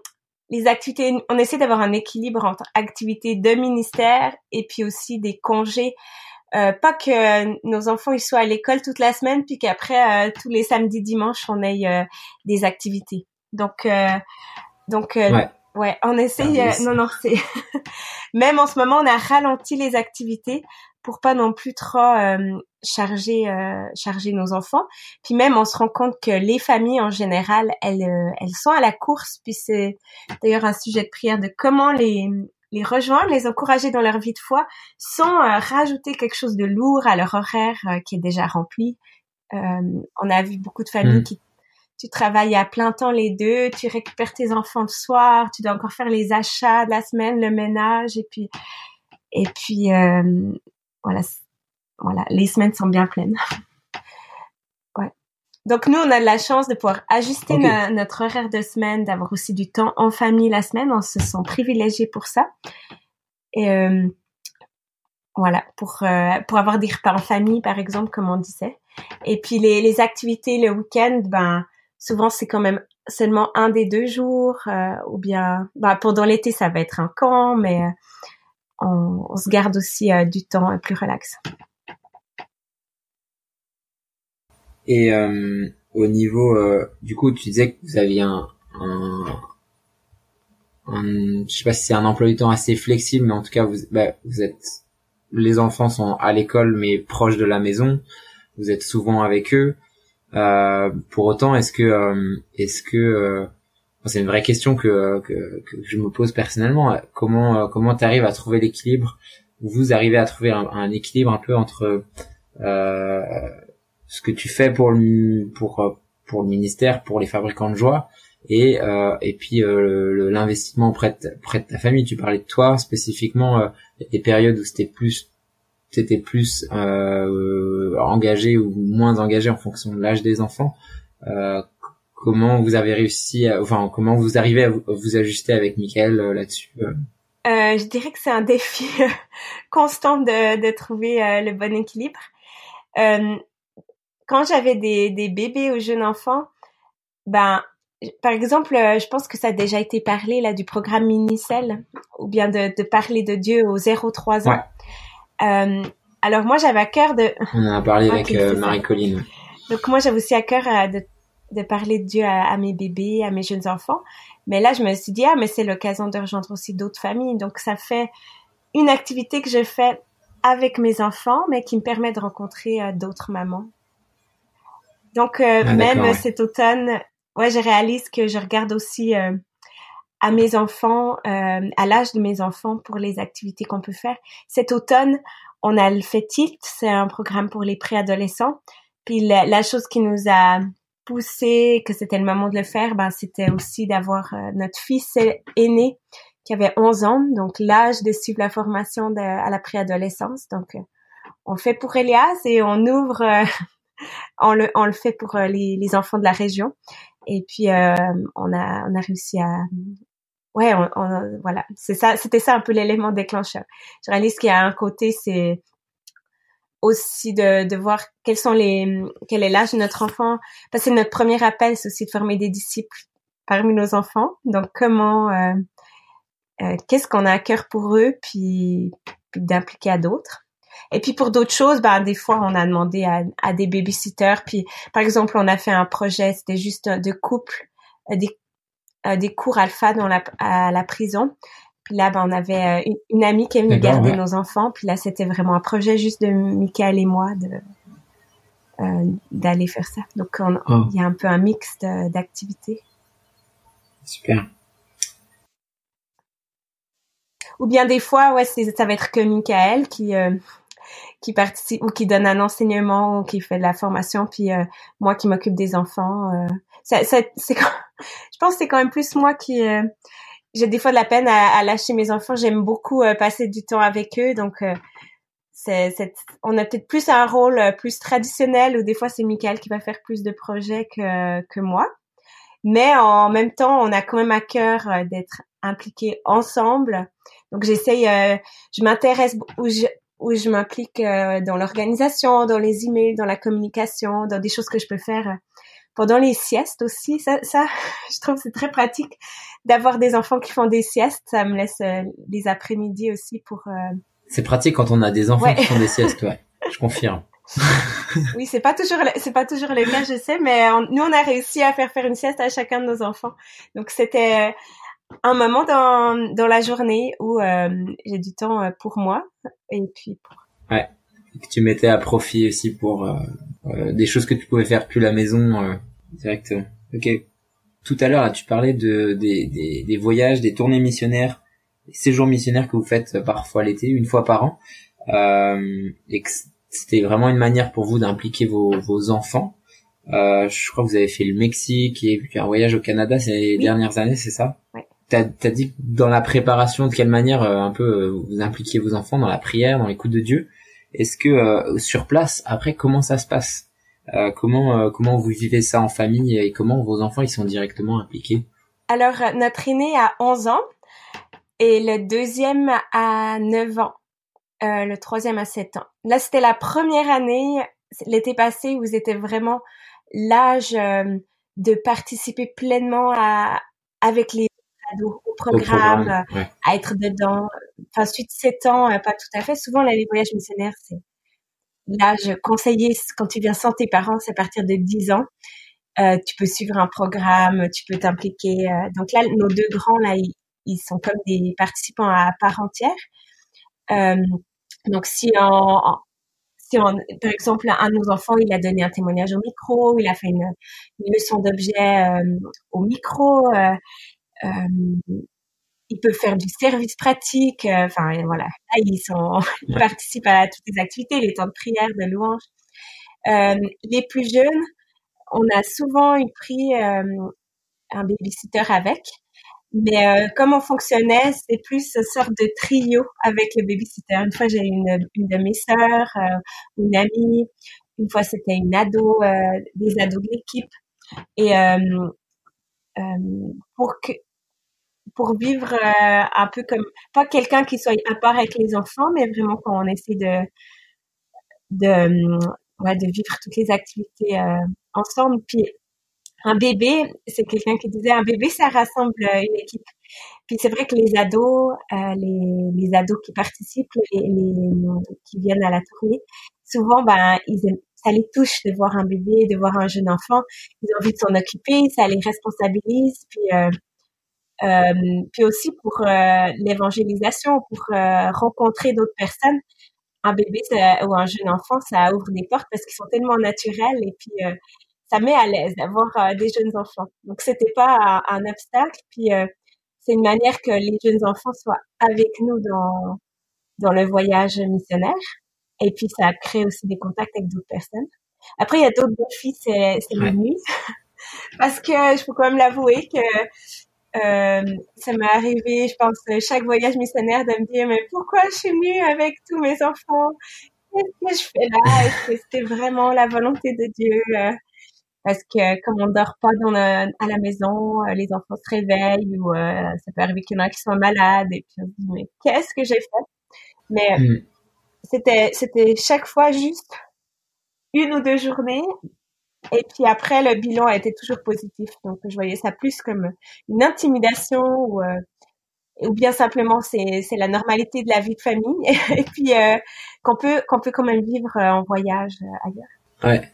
les activités, on essaie d'avoir un équilibre entre activités de ministère et puis aussi des congés. Euh, pas que nos enfants ils soient à l'école toute la semaine puis qu'après tous les samedis dimanches on ait des activités. Donc, euh, donc, euh, ouais. ouais. on essaye. Euh, non, non, c'est même en ce moment, on a ralenti les activités pour pas non plus trop charger charger nos enfants. Puis même, on se rend compte que les familles en général, elles elles sont à la course. Puis c'est d'ailleurs un sujet de prière de comment les les rejoindre, les encourager dans leur vie de foi, sans rajouter quelque chose de lourd à leur horaire qui est déjà rempli. on a vu beaucoup de familles mmh. qui tu travailles à plein temps les deux, tu récupères tes enfants le soir, tu dois encore faire les achats de la semaine, le ménage et puis et puis euh, voilà voilà les semaines sont bien pleines. ouais. Donc nous on a de la chance de pouvoir ajuster notre horaire de semaine, d'avoir aussi du temps en famille la semaine, on se sent privilégié pour ça. Et euh, voilà pour euh, pour avoir des repas en famille par exemple comme on disait. Et puis les, les activités le week-end ben souvent c'est quand même seulement un des deux jours, ou bien bah, pendant l'été ça va être un camp, mais on, on, se garde aussi du temps plus relax. Et au niveau, du coup, tu disais que vous aviez un, un, un, sais pas si c'est un emploi du temps assez flexible, mais en tout cas bah, vous êtes, les enfants sont à l'école mais proches de la maison, vous êtes souvent avec eux. Euh, pour autant, est-ce que, euh, est-ce que, euh, c'est une vraie question que, que, que, je me pose personnellement. Comment, comment t'arrives à trouver l'équilibre Vous arrivez à trouver un, équilibre un peu entre ce que tu fais pour le, pour pour le ministère, pour les fabricants de joie, et euh, et puis euh, l'investissement auprès de, près de ta famille? Tu parlais de toi spécifiquement euh, des périodes où c'était plus c'était plus euh, engagé ou moins engagé en fonction de l'âge des enfants euh, comment vous avez réussi à, enfin comment vous arrivez à vous, ajuster avec Michael euh, là-dessus je dirais que c'est un défi constant de, de trouver le bon équilibre. Quand j'avais des, des bébés ou jeunes enfants ben par exemple, euh, je pense que ça a déjà été parlé là du programme Minicel ou bien de, de parler de Dieu aux 0-3 ans. Euh, alors moi j'avais à cœur de. On en a parlé avec euh, Marie-Colline. Donc moi j'avais aussi à cœur euh, de, de parler de Dieu à, mes bébés, à mes jeunes enfants. Mais là je me suis dit ah mais c'est l'occasion de rejoindre aussi d'autres familles. Donc ça fait une activité que je fais avec mes enfants, mais qui me permet de rencontrer d'autres mamans. Donc ah, même cet automne, ouais, je réalise que je regarde aussi euh, à mes enfants, euh, à l'âge de mes enfants pour les activités qu'on peut faire. Cet automne, on a le fait Tilt, c'est un programme pour les préadolescents. Puis la, chose qui nous a poussé, que c'était le moment de le faire, ben c'était aussi d'avoir euh, notre fils aîné qui avait 11 ans, donc l'âge de suivre la formation de, à la préadolescence. Donc on fait pour Elias et on ouvre, on le on le fait pour les, les enfants de la région. Et puis euh, on a on a réussi à ouais on, voilà c'est ça c'était ça un peu l'élément déclencheur. Je réalise qu'il y a un côté c'est aussi de, de voir quels sont les quel est l'âge de notre enfant parce que notre premier appel c'est aussi de former des disciples parmi nos enfants donc comment euh, euh, qu'est-ce qu'on a à cœur pour eux puis, d'impliquer à d'autres et puis pour d'autres choses, ben des fois on a demandé à, à des babysitters. Puis par exemple, on a fait un projet, c'était juste de couple, euh, des, des cours alpha dans la, à la prison. Puis là, ben, on avait euh, une, amie qui est venue garder nos enfants. Puis là, c'était vraiment un projet juste de Michael et moi de euh, d'aller faire ça. Donc oh. il y a un peu un mix d'activités. Super. Ou bien des fois, ouais, ça va être que Michael qui qui participe ou qui donne un enseignement ou qui fait de la formation, puis euh, moi qui m'occupe des enfants. Euh, c'est, je pense que c'est quand même plus moi qui euh, j'ai des fois de la peine à, à lâcher mes enfants. J'aime beaucoup euh, passer du temps avec eux, donc c'est, c'est, on a peut-être plus un rôle plus traditionnel ou des fois c'est Michael qui va faire plus de projets que que moi. Mais en même temps, on a quand même à cœur d'être impliqués ensemble. Donc j'essaye, je m'intéresse, ou je, où je m'implique euh, dans l'organisation, dans les emails, dans la communication, dans des choses que je peux faire euh, pendant les siestes aussi. Ça, ça je trouve c'est très pratique d'avoir des enfants qui font des siestes. Ça me laisse euh, les après-midi aussi pour. C'est pratique quand on a des enfants qui font des siestes, ouais. Je confirme. oui, c'est pas toujours c'est pas toujours le cas, je sais, mais nous on a réussi à faire faire une sieste à chacun de nos enfants. Donc c'était un moment dans, dans la journée où euh, j'ai du temps euh, pour moi et puis pour... Ouais, que tu mettais à profit aussi pour euh, euh, des choses que tu pouvais faire plus la maison euh, directement. Ok. Tout à l'heure, tu parlais de des, des, des, voyages, des tournées missionnaires, des séjours missionnaires que vous faites parfois l'été, une fois par an, et que c'était vraiment une manière pour vous d'impliquer vos, vos enfants. je crois que vous avez fait le Mexique et puis un voyage au Canada ces dernières années, c'est ça? Ouais t'as as dit dans la préparation de quelle manière euh, un peu euh, vous impliquez vos enfants dans la prière, dans l'écoute de Dieu? Est-ce que euh, sur place après comment ça se passe? Comment comment vous vivez ça en famille et comment vos enfants ils sont directement impliqués? Alors notre aîné a 11 ans et le deuxième a 9 ans. le troisième a 7 ans. Là c'était la première année l'été passé où c'était vraiment l'âge de participer pleinement à, avec les au programme, à être dedans. Enfin, suite 7 ans, pas tout à fait. Souvent, là, les voyages missionnaires, c'est l'âge conseillé quand tu viens sans tes parents, c'est à partir de 10 ans. Euh, tu peux suivre un programme, tu peux t'impliquer. Euh. donc là, nos deux grands, là, ils, sont comme des participants à part entière. Euh, donc si on, si on, par exemple, un de nos enfants, il a donné un témoignage au micro, il a fait une, une leçon d'objet au micro, il peut faire du service pratique. Enfin voilà, là ils sont, ils participent à toutes les activités, les temps de prière, de louange. les plus jeunes, on a souvent eu pris euh, un babysitter avec. Mais euh, comme on fonctionnait, c'est plus une sorte de trio avec le babysitter. Une fois, j'ai une, une de mes sœurs, euh, une amie. Une fois, c'était une ado, des ados de l'équipe. Et pour que pour vivre un peu comme pas quelqu'un qui soit à part avec les enfants, mais vraiment quand on essaie de de ouais, de vivre toutes les activités ensemble. Puis un bébé, c'est quelqu'un qui disait un bébé, ça rassemble une équipe. Puis c'est vrai que les ados, euh, les, les, ados qui participent, les, qui viennent à la tournée, souvent, ben, ils ça les touche de voir un bébé, de voir un jeune enfant. Ils ont envie de s'en occuper, ça les responsabilise. Puis, euh, euh, puis aussi pour euh, l'évangélisation, pour euh, rencontrer d'autres personnes un bébé ou un jeune enfant, ça ouvre des portes parce qu'ils sont tellement naturels et puis euh, ça met à l'aise d'avoir euh, des jeunes enfants. Donc c'était pas un, obstacle. Puis euh, c'est une manière que les jeunes enfants soient avec nous dans dans le voyage missionnaire. Et puis ça crée aussi des contacts avec d'autres personnes. Après il y a d'autres défis, c'est c'est les nuits parce que je peux quand même l'avouer que euh, ça m'est arrivé, je pense, chaque voyage missionnaire de me dire, mais pourquoi je suis venue avec tous mes enfants? Qu'est-ce que je fais là? Est-ce que c'était vraiment la volonté de Dieu? Euh, parce que comme on dort pas dans à la maison, euh, les enfants se réveillent ou ça peut arriver qu'il y en a qui sont malades et puis on se dit, mais qu'est-ce que j'ai fait? Mais mm. c'était, c'était chaque fois juste une ou deux journées et puis après, le bilan a été toujours positif. Donc, je voyais ça plus comme une intimidation ou, euh, ou bien simplement c'est, la normalité de la vie de famille. Et puis euh, qu'on peut qu'on peut quand même vivre euh, en voyage ailleurs. Ouais.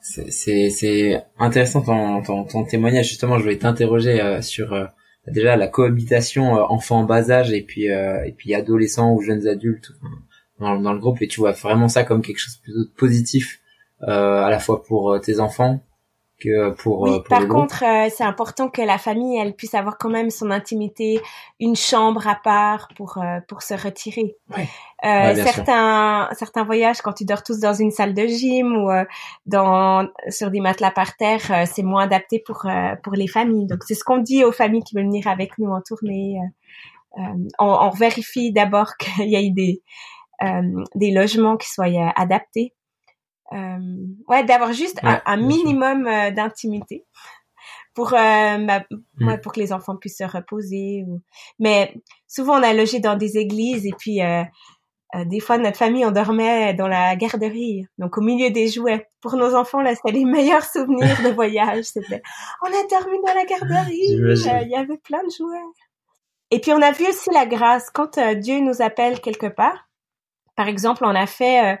C'est, intéressant ton, ton, témoignage. Justement, je voulais t'interroger sur déjà la cohabitation enfant en bas âge et puis et puis adolescents ou jeunes adultes dans, le groupe. Et tu vois vraiment ça comme quelque chose plutôt positif euh, à la fois pour euh, tes enfants que pour, oui, euh, pour par contre, c'est important que la famille, elle puisse avoir quand même son intimité, une chambre à part pour pour se retirer. Ouais. Euh, certains certains voyages, quand tu dors tous dans une salle de gym ou dans sur des matelas par terre, c'est moins adapté pour pour les familles. Donc c'est ce qu'on dit aux familles qui veulent venir avec nous en tournée. On, on, vérifie d'abord qu'il y ait des des logements qui soient adaptés euh, ouais, d'avoir juste un, minimum euh, d'intimité pour euh, mm. pour que les enfants puissent se reposer. Ou... Mais souvent on a logé dans des églises et puis euh, euh, des fois notre famille on dormait dans la garderie, donc au milieu des jouets. Pour nos enfants là, c'était les meilleurs souvenirs de voyage. C'était on a dormi dans la garderie, il y avait plein de jouets. Et puis on a vu aussi la grâce quand Dieu nous appelle quelque part. Par exemple, on a fait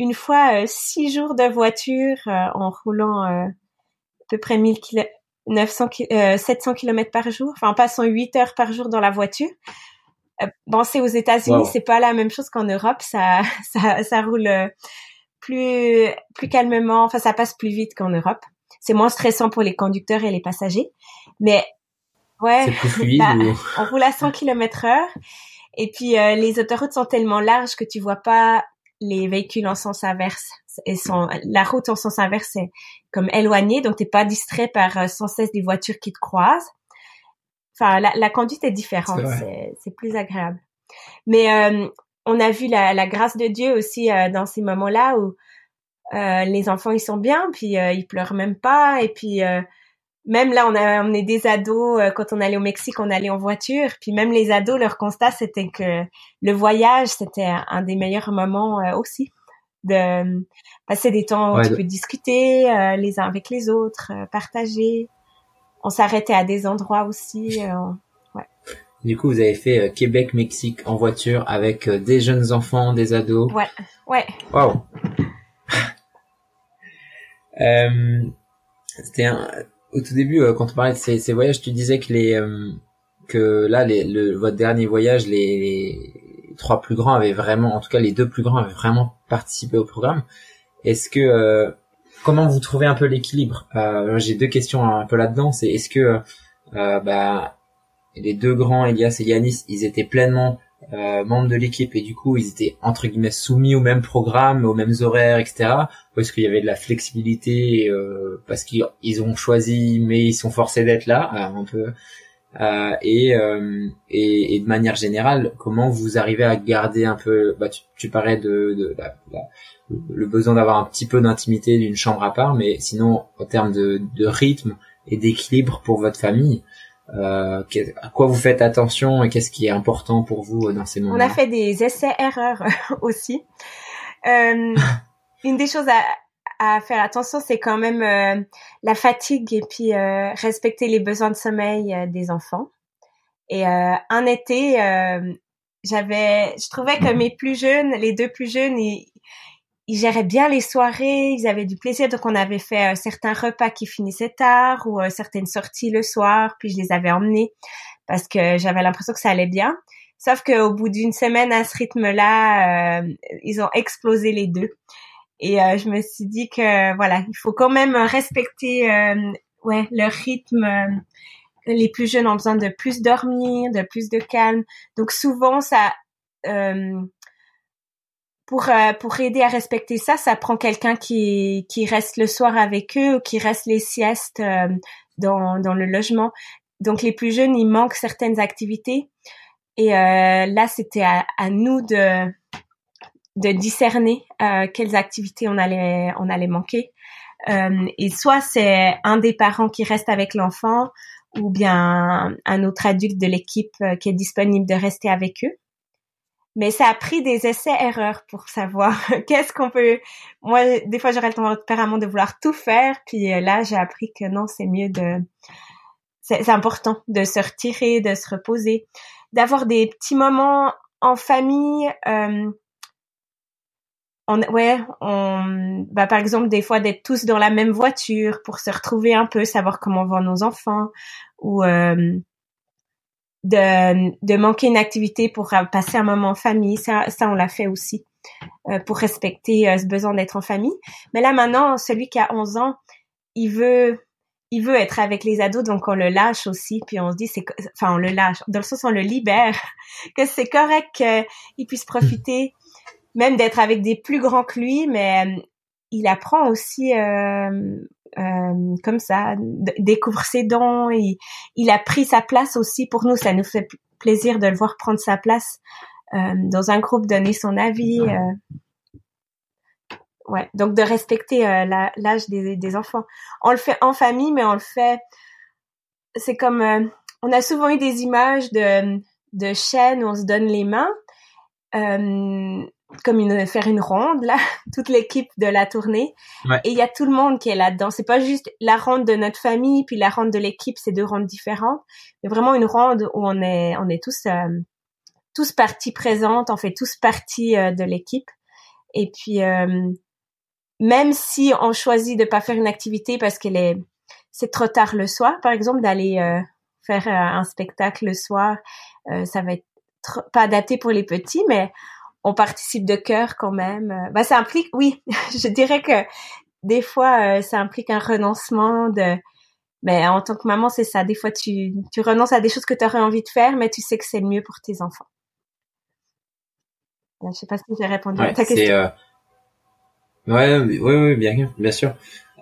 une fois euh, six jours de voiture euh, en roulant euh, à peu près 1000 900 700 km par jour, enfin en passant 8 heures par jour dans la voiture. bon, c'est aux États-Unis, c'est pas la même chose qu'en Europe, ça, ça, ça roule plus, plus calmement, enfin ça passe plus vite qu'en Europe. C'est moins stressant pour les conducteurs et les passagers, mais ouais, bah, on roule à 100 km heure. Et puis les autoroutes sont tellement larges que tu vois pas les véhicules en sens inverse. Et sont la route en sens inverse est comme éloignée donc t'es pas distrait par euh, sans cesse des voitures qui te croisent. Enfin la, la conduite est différente c'est plus agréable. Mais euh, on a vu la, la, grâce de Dieu aussi euh, dans ces moments là où les enfants ils sont bien puis ils pleurent même pas et puis même là, on a emmené des ados euh, quand on allait au Mexique, on allait en voiture. Puis même les ados, leur constat c'était que le voyage c'était un des meilleurs moments euh, aussi. de passer des temps où tu peux discuter les uns avec les autres, partager. On s'arrêtait à des endroits aussi. ouais. Du coup, vous avez fait Québec-Mexique en voiture avec des jeunes enfants, des ados. Ouais, ouais. Waouh. euh, c'était un, au tout début, euh, quand on parlait de ces, voyages, tu disais que les euh, que là, les, le, votre dernier voyage, les, les, trois plus grands avaient vraiment, en tout cas les deux plus grands avaient vraiment participé au programme. Est-ce que euh, comment vous trouvez un peu l'équilibre? J'ai deux questions un peu là-dedans. C'est est-ce que bah, les deux grands, Elias et Yanis, ils étaient pleinement euh, membres de l'équipe et du coup ils étaient entre guillemets soumis au même programme, aux mêmes horaires, etc. Ou est-ce qu'il y avait de la flexibilité euh, parce qu'ils ont choisi mais ils sont forcés d'être là euh, un peu euh, et, euh, et, et de manière générale comment vous arrivez à garder un peu bah tu, tu parlais de, de la, le besoin d'avoir un petit peu d'intimité d'une chambre à part mais sinon en termes de, de rythme et d'équilibre pour votre famille euh, à quoi vous faites attention et qu'est-ce qui est important pour vous euh, dans ces moments On a fait des essais-erreurs aussi. Euh, une des choses à, à faire attention, c'est quand même euh, la fatigue et puis respecter les besoins de sommeil des enfants. Et un été, j'avais, je trouvais que mes plus jeunes, les deux plus jeunes, ils, ils géraient bien les soirées, ils avaient du plaisir. Donc, on avait fait euh, certains repas qui finissaient tard ou euh, certaines sorties le soir, puis je les avais emmenés parce que j'avais l'impression que ça allait bien. Sauf qu'au bout d'une semaine à ce rythme-là, euh, ils ont explosé les deux. Et je me suis dit que voilà, il faut quand même respecter ouais leur rythme. les plus jeunes ont besoin de plus dormir, de plus de calme. Donc souvent ça pour euh, pour aider à respecter ça, ça prend quelqu'un qui qui reste le soir avec eux ou qui reste les siestes euh, dans dans le logement. Donc les plus jeunes, ils manquent certaines activités et euh, là c'était à, à, nous de de discerner quelles activités on allait on allait manquer. et soit c'est un des parents qui reste avec l'enfant ou bien un autre adulte de l'équipe qui est disponible de rester avec eux mais ça a pris des essais-erreurs pour savoir qu'est-ce qu'on peut. Moi, des fois, j'aurais le tempérament de vouloir tout faire, puis euh, là, j'ai appris que non, c'est mieux de. C'est important de se retirer, de se reposer, d'avoir des petits moments en famille. Euh, on, ouais, on, bah, par exemple, des fois d'être tous dans la même voiture pour se retrouver un peu, savoir comment vont nos enfants, ou euh, de, de manquer une activité pour euh, passer un moment en famille. Ça, ça on l'a fait aussi euh, pour respecter euh, ce besoin d'être en famille. Mais là maintenant, celui qui a 11 ans, il veut il veut être avec les ados, donc on le lâche aussi, puis on se dit, c'est, enfin on le lâche, dans le sens on le libère, que c'est correct qu'il puisse profiter même d'être avec des plus grands que lui, mais il apprend aussi euh, euh, comme ça, découvre ses dons. Il, il a pris sa place aussi pour nous. Ça nous fait plaisir de le voir prendre sa place euh, dans un groupe, donner son avis. Euh. Ouais, donc de respecter euh, l'âge des, des, enfants. On le fait en famille, mais on le fait. C'est comme euh, on a souvent eu des images de de chaînes où on se donne les mains. Comme une, faire une ronde là, toute l'équipe de la tournée. Et il y a tout le monde qui est là-dedans. C'est pas juste la ronde de notre famille puis la ronde de l'équipe, c'est deux rondes différentes. Mais vraiment une ronde où on est on est tous euh, tous partie présente, on fait tous partie euh, de l'équipe. Et puis euh, même si on choisit de pas faire une activité parce qu'elle est c'est trop tard le soir, par exemple d'aller faire un spectacle le soir, ça va être pas adapté pour les petits, mais on participe de cœur quand même. Euh, bah, ça implique, oui, je dirais que des fois, euh, ça implique un renoncement de. Mais en tant que maman, c'est ça. Des fois, tu, tu renonces à des choses que tu aurais envie de faire, mais tu sais que c'est le mieux pour tes enfants. Je sais pas si j'ai répondu à ta question. Euh... Ouais, oui, oui, bien, bien sûr.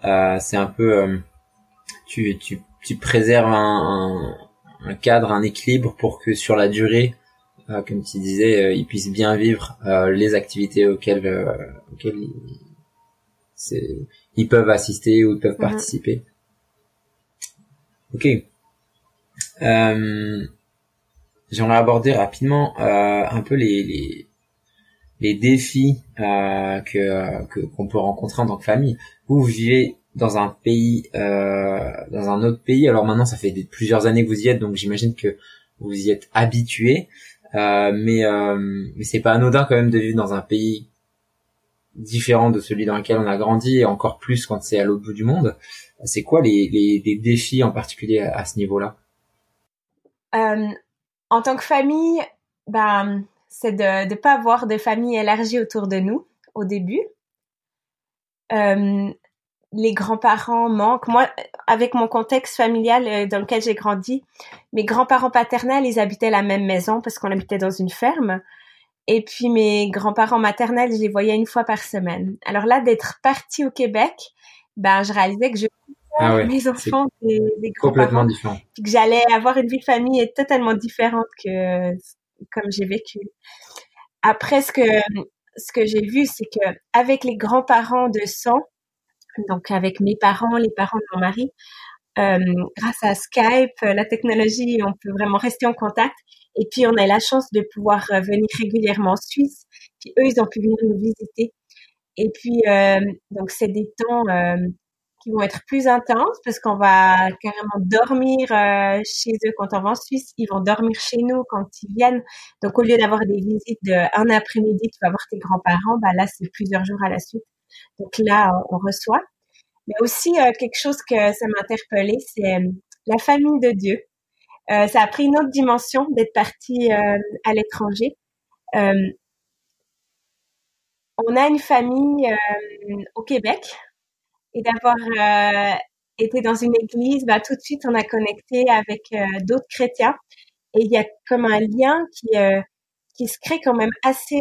Euh, c'est un peu, euh, tu, tu, tu préserves un, un, cadre, un équilibre pour que sur la durée, comme tu disais, euh, ils puissent bien vivre euh, les activités auxquelles, auxquelles ils, ils, peuvent assister ou ils peuvent mhm. participer. Ok. J'aimerais aborder rapidement un peu les, les les défis euh, que que qu'on peut rencontrer en tant que famille. Vous, vivez dans un pays, euh, dans un autre pays. Alors maintenant, ça fait plusieurs années que vous y êtes, donc j'imagine que vous y êtes habitué. Euh, mais mais c'est pas anodin quand même de vivre dans un pays différent de celui dans lequel on a grandi et encore plus quand c'est à l'autre bout du monde. C'est quoi les, les, les, défis en particulier à, ce niveau-là? Euh, En tant que famille, ben, c'est de ne pas avoir de famille élargie autour de nous au début. Euh, les grands-parents manquent. Moi, avec mon contexte familial euh, dans lequel j'ai grandi, mes grands-parents paternels, ils habitaient la même maison parce qu'on habitait dans une ferme. Et puis mes grands-parents maternels, je les voyais une fois par semaine. Alors là, d'être partie au Québec, ben je réalisais que je ah mes enfants des, des complètement différents, que j'allais avoir une vie de famille totalement différente que comme j'ai vécu. Après, ce que ce que j'ai vu, c'est que avec les grands-parents de sang, donc avec mes parents, les parents de mon mari, euh, grâce à Skype, la technologie, on peut vraiment rester en contact. Et puis, on a la chance de pouvoir euh, venir régulièrement en Suisse. Puis, eux, ils ont pu venir nous visiter. Et puis, euh, donc, c'est des temps qui vont être plus intenses parce qu'on va carrément dormir chez eux quand on va en Suisse. Ils vont dormir chez nous quand ils viennent. Donc, au lieu d'avoir des visites d'un après-midi, tu vas voir tes grands-parents, bah là, c'est plusieurs jours à la suite. Donc là, on reçoit. Mais aussi, quelque chose que ça m'a interpellée, c'est la famille de Dieu. Euh, ça a pris une autre dimension d'être partie euh, à l'étranger. Euh, on a une famille au Québec et d'avoir été dans une église, bah, tout de suite on a connecté avec d'autres chrétiens et il y a comme un lien qui se crée quand même assez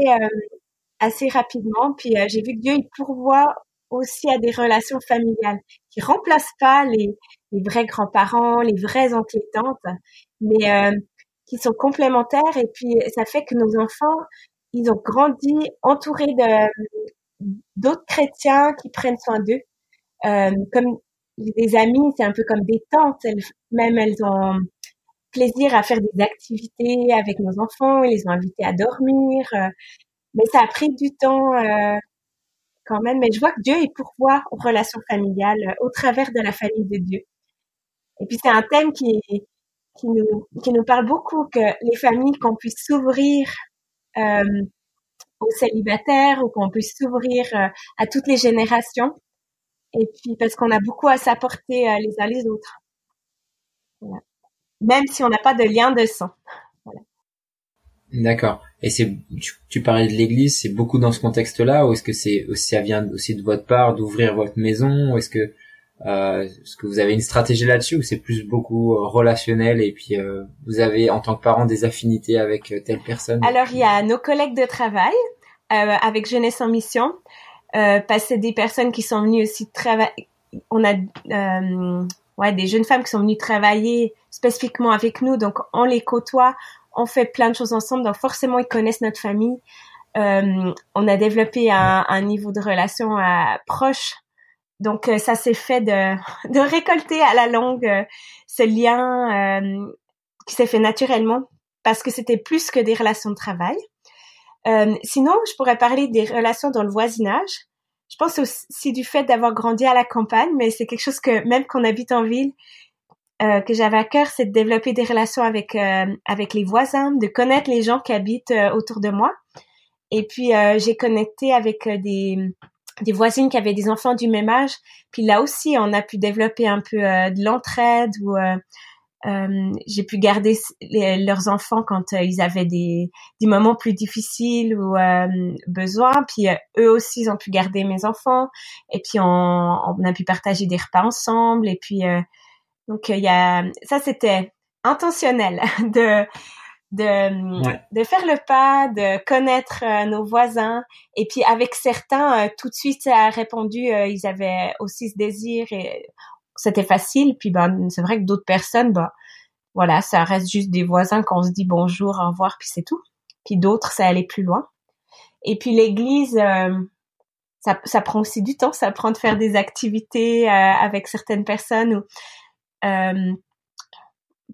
assez rapidement. Puis j'ai vu que Dieu il pourvoit aussi à des relations familiales qui remplacent pas les, les vrais grands-parents, les vrais oncles et tantes, mais euh, qui sont complémentaires. Et puis, ça fait que nos enfants, ils ont grandi entourés de d'autres chrétiens qui prennent soin d'eux. Euh, comme des amis, c'est un peu comme des tantes. Elles, même elles ont plaisir à faire des activités avec nos enfants. Ils les ont invités à dormir. Mais ça a pris du temps euh, quand même. Mais je vois que Dieu est pourvoit aux relations familiales euh, au travers de la famille de Dieu. Et puis c'est un thème qui, qui, nous, qui nous parle beaucoup, que les familles, qu'on puisse s'ouvrir euh, aux célibataires ou qu'on puisse s'ouvrir euh, à toutes les générations. Et puis parce qu'on a beaucoup à s'apporter euh, les uns les autres. Voilà. Même si on n'a pas de lien de sang. D'accord. Et c'est tu, tu, parlais de l'Église, c'est beaucoup dans ce contexte-là, ou est-ce que c'est ça vient aussi de votre part d'ouvrir votre maison, ou est-ce que euh, est-ce que vous avez une stratégie là-dessus ou c'est plus beaucoup euh, relationnel et puis euh, vous avez en tant que parent des affinités avec euh, telle personne? Alors il y a nos collègues de travail avec Jeunesse en Mission, parce que des personnes qui sont venues aussi travailler. On a ouais des jeunes femmes qui sont venues travailler spécifiquement avec nous, donc on les côtoie, on fait plein de choses ensemble, donc forcément ils connaissent notre famille. on a développé un, niveau de relation proche donc euh, ça s'est fait de, récolter à la longue euh, ce lien euh, qui s'est fait naturellement parce que c'était plus que des relations de travail. sinon, je pourrais parler des relations dans le voisinage. Je pense aussi du fait d'avoir grandi à la campagne, mais c'est quelque chose que même qu'on habite en ville, que j'avais à cœur, c'est de développer des relations avec avec les voisins, de connaître les gens qui habitent autour de moi. Et puis j'ai connecté avec des des voisines qui avaient des enfants du même âge. Puis là aussi, on a pu développer un peu euh, de l'entraide ou euh, euh, j'ai pu garder leurs enfants quand ils avaient des, des moments plus difficiles ou besoin. Puis eux aussi, ils ont pu garder mes enfants. Et puis on, on a pu partager des repas ensemble. Et puis donc il y a ça, c'était intentionnel de de, de faire le pas, de connaître euh, nos voisins. Et puis avec certains, euh, tout de suite, ça a répondu, euh, ils avaient aussi ce désir et c'était facile. Puis ben, c'est vrai que d'autres personnes, ben, voilà, ça reste juste des voisins qu'on se dit bonjour, au revoir, puis c'est tout. Puis d'autres, ça allait plus loin. Et puis l'église, ça, ça prend aussi du temps, ça prend de faire des activités avec certaines personnes ou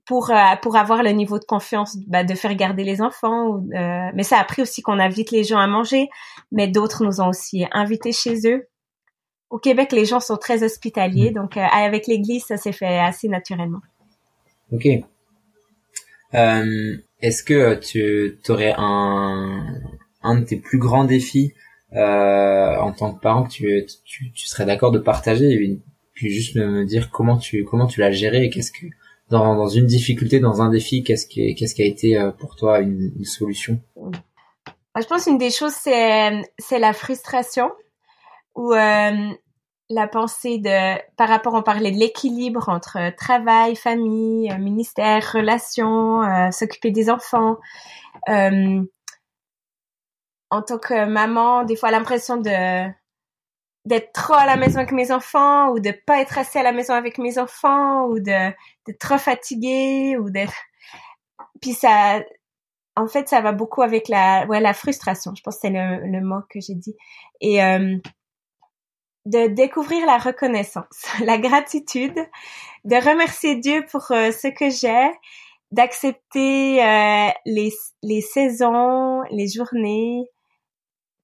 pour euh, pour avoir le niveau de confiance bah, de faire garder les enfants. Euh, mais ça a pris aussi qu'on invite les gens à manger, mais d'autres nous ont aussi invités chez eux. Au Québec, les gens sont très hospitaliers, mm. donc euh, avec l'Église, ça s'est fait assez naturellement. Ok. Est-ce que tu aurais un un de tes plus grands défis en tant que parent que tu tu, tu serais d'accord de partager? Puis juste me dire comment tu comment tu l'as géré et qu'est-ce que dans, dans une difficulté, dans un défi, qu'est-ce qui, qu'est-ce qui a été euh, pour toi une, une solution? Je pense une des choses, c'est, c'est la frustration ou euh, la pensée de, par rapport, on parlait de l'équilibre entre travail, famille, euh, ministère, relations, euh, s'occuper des enfants. Euh, en tant que maman, des fois l'impression de d'être trop à la maison avec mes enfants ou de pas être assez à la maison avec mes enfants ou de d'être trop fatiguée ou d'être puis ça en fait ça va beaucoup avec la ouais la frustration. Je pense que c'est le, le mot que j'ai dit. Et euh, de découvrir la reconnaissance la gratitude de remercier Dieu pour euh, ce que j'ai d'accepter euh, les les saisons les journées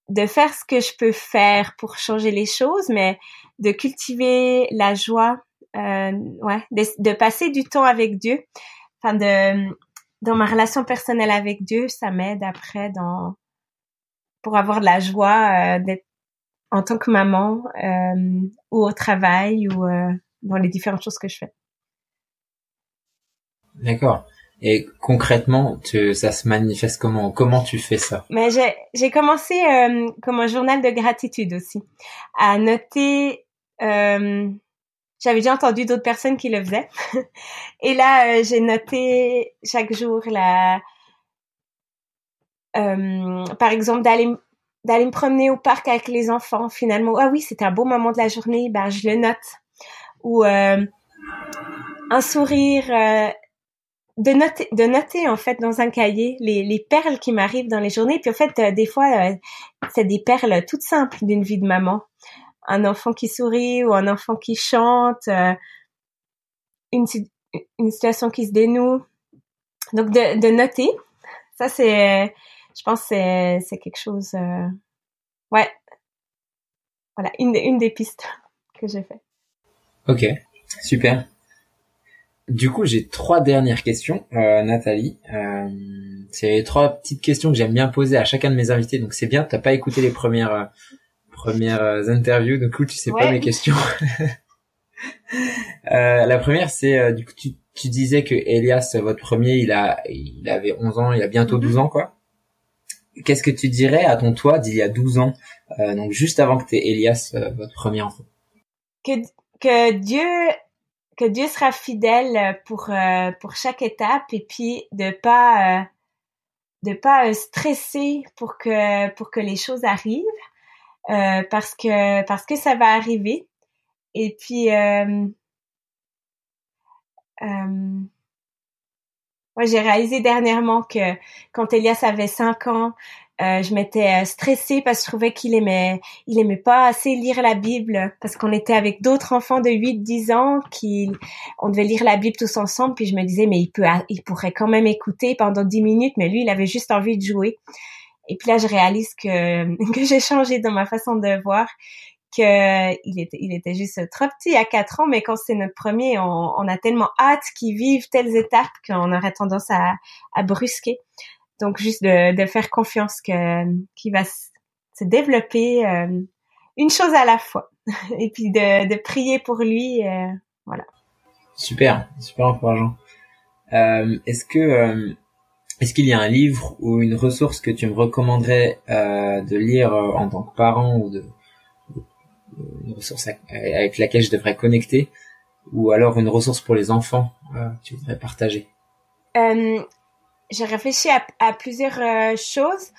de faire ce que je peux faire pour changer les choses, mais de cultiver la joie, euh, ouais, de, passer du temps avec Dieu. Enfin, de dans ma relation personnelle avec Dieu, ça m'aide après dans pour avoir de la joie euh, d'être en tant que maman euh, ou au travail ou euh, dans les différentes choses que je fais. D'accord. Et concrètement, ça se manifeste comment? Comment tu fais ça? Mais j'ai commencé euh, comme un journal de gratitude aussi, à noter. Euh, J'avais déjà entendu d'autres personnes qui le faisaient, et là euh, j'ai noté chaque jour la, par exemple d'aller d'aller me promener au parc avec les enfants. Finalement, ah oui, c'était un beau moment de la journée, ben je le note. Ou un sourire de noter, de noter en fait dans un cahier les, les perles qui m'arrivent dans les journées. Puis en fait, euh, des fois, euh, c'est des perles toutes simples d'une vie de maman. Un enfant qui sourit ou un enfant qui chante, euh, une, une situation qui se dénoue. Donc de, de noter, ça c'est, je pense c'est c'est quelque chose, ouais, voilà une une des pistes que j'ai fait. Ok, super. Du coup, j'ai trois dernières questions, euh, Nathalie. Euh, c'est trois petites questions que j'aime bien poser à chacun de mes invités. Donc c'est bien, t'as pas écouté les premières euh, premières euh, interviews, du coup tu sais pas mes questions. la première, c'est du coup tu, tu disais que Elias, votre premier, il a il avait 11 ans, il a bientôt 12 mhm. ans quoi. Qu'est-ce que tu dirais à ton toi d'il y a 12 ans, donc juste avant que tu Elias, votre premier enfant? Que que Dieu que Dieu sera fidèle euh, pour euh, pour chaque étape et puis de pas euh, de pas stresser pour que pour que les choses arrivent parce que parce que ça va arriver. Et puis moi j'ai réalisé dernièrement que quand Elias avait cinq ans euh, je m'étais euh, stressée parce que je trouvais qu'il aimait, il aimait pas assez lire la Bible parce qu'on était avec d'autres enfants de 8, 10 ans qui, on devait lire la Bible tous ensemble puis je me disais mais il peut, il pourrait quand même écouter pendant 10 minutes mais lui il avait juste envie de jouer. Et puis là je réalise que, que j'ai changé dans ma façon de voir que il était, il était juste trop petit à 4 ans, mais quand c'est notre premier, on, on a tellement hâte qu'il vive telles étapes qu'on aurait tendance à, à brusquer. Donc juste de, de faire confiance que qui va se développer euh, une chose à la fois et puis de, de prier pour lui euh, voilà. Super, super encourageant. Euh, est-ce que euh, est-ce qu'il y a un livre ou une ressource que tu me recommanderais euh, de lire en tant que parent ou de une ressource avec laquelle je devrais connecter ou alors une ressource pour les enfants que tu voudrais partager? Euh, j'ai réfléchi à, à plusieurs euh, choses.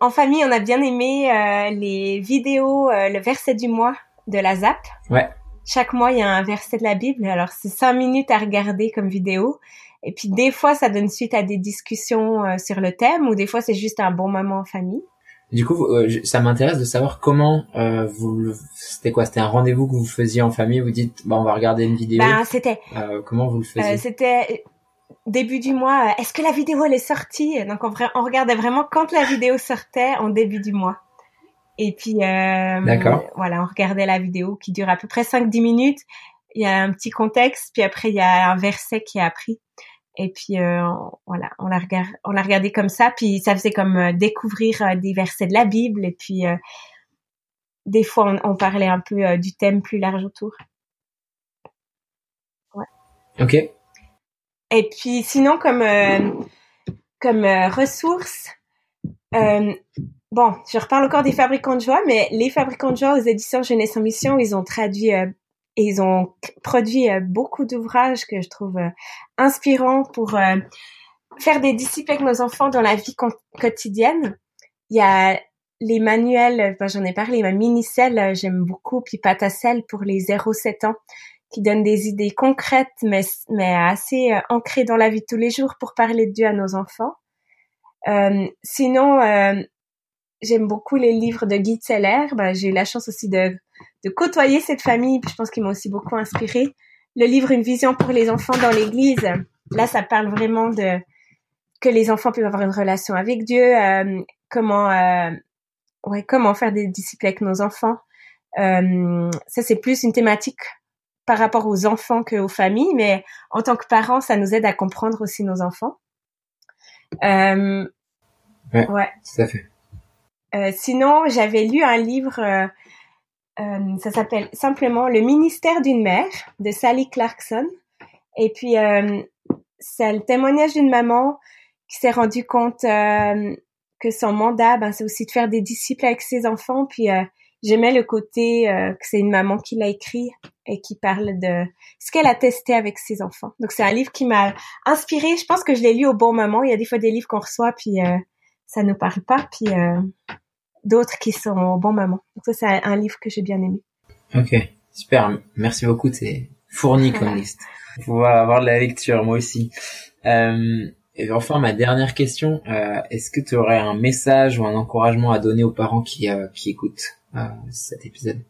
En famille, on a bien aimé euh, les vidéos, euh, le verset du mois de la ZAP. Ouais. Chaque mois, il y a un verset de la Bible. Alors, c'est cinq minutes à regarder comme vidéo. Et puis, des fois, ça donne suite à des discussions sur le thème ou des fois, c'est juste un bon moment en famille. Du coup, ça m'intéresse de savoir comment vous. C'était quoi? C'était un rendez-vous que vous faisiez en famille Vous dites, bah, on va regarder une vidéo. Ben, c'était. comment vous le faisiez? C'était début du mois, est-ce que la vidéo elle est sortie? Donc on, on, regardait vraiment quand la vidéo sortait en début du mois. Et puis voilà, on regardait la vidéo qui dure à peu près 5-10 minutes. Il y a un petit contexte, puis après il y a un verset qui est appris. Et puis euh, voilà, on l'a on l'a regardé comme ça, puis ça faisait comme euh, découvrir euh, des versets de la Bible, et puis des fois on, parlait un peu du thème plus large autour. Ouais. Ok. Et puis sinon comme comme ressources, bon, je reparle encore des fabricants de joie, mais les fabricants de joie aux éditions Jeunesse en Mission, ils ont traduit et ils ont produit euh, beaucoup d'ouvrages que je trouve euh, inspirants pour euh, faire des disciples avec nos enfants dans la vie quotidienne. Il y a les manuels, j'en ai parlé, ma mini-selle, j'aime beaucoup, puis Patacelle pour les 0-7 ans, qui donnent des idées concrètes, mais, mais assez ancrées dans la vie de tous les jours pour parler de Dieu à nos enfants. Euh, sinon, j'aime beaucoup les livres de Guy Teller. Ben, j'ai eu la chance aussi de de côtoyer cette famille. Je pense qu'ils m'ont aussi beaucoup inspiré. Le livre Une vision pour les enfants dans l'Église, là, ça parle vraiment de que les enfants peuvent avoir une relation avec Dieu, euh, comment euh, ouais comment faire des disciples avec nos enfants. Euh, ça c'est plus une thématique par rapport aux enfants qu'aux familles, mais en tant que parents, ça nous aide à comprendre aussi nos enfants. ouais, ouais, tout à fait. sinon, j'avais lu un livre euh, ça s'appelle simplement Le ministère d'une mère de Sally Clarkson. Et puis, euh, c'est le témoignage d'une maman qui s'est rendue compte euh, que son mandat, ben, c'est aussi de faire des disciples avec ses enfants. Puis, euh, j'aimais le côté euh, que c'est une maman qui l'a écrit et qui parle de ce qu'elle a testé avec ses enfants. Donc, c'est un livre qui m'a inspiré. Je pense que je l'ai lu au bon moment. Il y a des fois des livres qu'on reçoit, puis ça nous parle pas. Puis d'autres qui sont au bon moment. Donc ça, c'est un livre que j'ai bien aimé. Ok, super. Merci beaucoup. C'est fourni comme liste. Pour avoir de la lecture, moi aussi. Euh, et enfin, ma dernière question, euh, est-ce que tu aurais un message ou un encouragement à donner aux parents qui, euh, qui écoutent euh, cet épisode?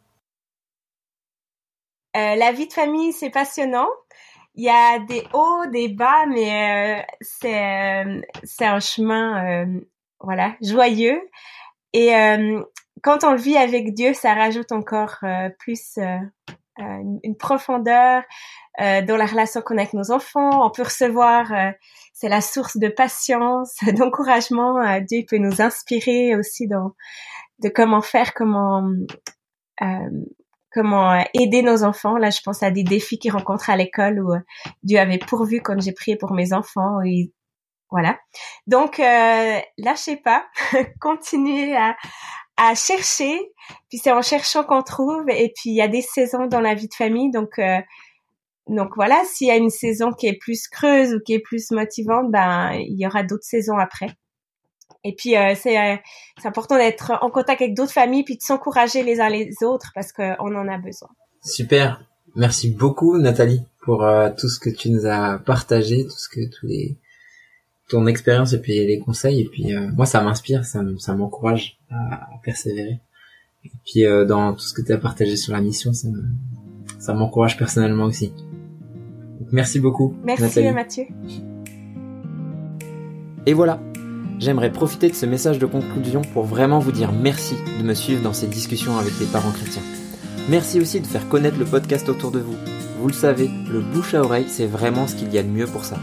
Euh, La vie de famille, c'est passionnant. Il y a des hauts, des bas, mais c'est c'est un chemin voilà joyeux. Et euh, quand on le vit avec Dieu, ça rajoute encore euh, plus euh, une, profondeur dans la relation qu'on a avec nos enfants. On peut recevoir, c'est la source de patience, d'encouragement. Dieu peut nous inspirer aussi dans de comment faire, comment comment aider nos enfants. Là, je pense à des défis qu'ils rencontrent à l'école où Dieu avait pourvu quand j'ai prié pour mes enfants. Voilà. Donc, euh, lâchez pas, continuez à, à chercher. Puis c'est en cherchant qu'on trouve. Et puis il y a des saisons dans la vie de famille. Donc, euh, donc voilà, s'il y a une saison qui est plus creuse ou qui est plus motivante, ben il y aura d'autres saisons après. Et puis euh, c'est euh, c'est important d'être en contact avec d'autres familles puis de s'encourager les uns les autres parce qu'on en a besoin. Super. Merci beaucoup Nathalie pour euh, tout ce que tu nous as partagé, tout ce que tous les ton expérience et puis les conseils. Et puis euh, moi, ça m'inspire, ça, ça m'encourage à, persévérer. Et puis euh, dans tout ce que tu as partagé sur la mission, ça, ça m'encourage personnellement aussi. merci beaucoup. Merci Mathieu. Et voilà. J'aimerais profiter de ce message de conclusion pour vraiment vous dire merci de me suivre dans ces discussions avec les parents chrétiens. Merci aussi de faire connaître le podcast autour de vous. Vous le savez, le bouche à oreille, c'est vraiment ce qu'il y a de mieux pour ça.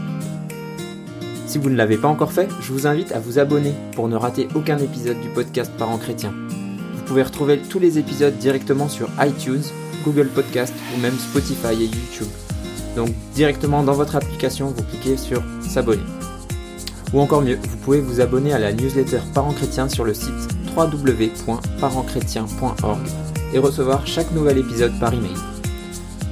Si vous ne l'avez pas encore fait, je vous invite à vous abonner pour ne rater aucun épisode du podcast Parents Chrétiens. Vous pouvez retrouver tous les épisodes directement sur iTunes, Google Podcast ou même Spotify et YouTube. Donc directement dans votre application, vous cliquez sur S'abonner. Ou encore mieux, vous pouvez vous abonner à la newsletter Parents Chrétiens sur le site www.parentschrétiens.org et recevoir chaque nouvel épisode par email.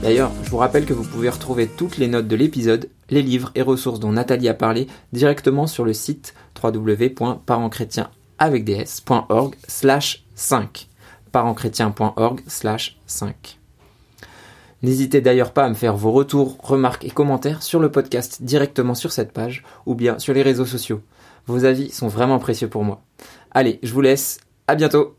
D'ailleurs, je vous rappelle que vous pouvez retrouver toutes les notes de l'épisode, les livres et ressources dont Nathalie a parlé directement sur le site www.parentschrétiens.org slash 5 parentschrétiens.org slash 5 N'hésitez d'ailleurs pas à me faire vos retours, remarques et commentaires sur le podcast directement sur cette page ou bien sur les réseaux sociaux. Vos avis sont vraiment précieux pour moi. Allez, je vous laisse, à bientôt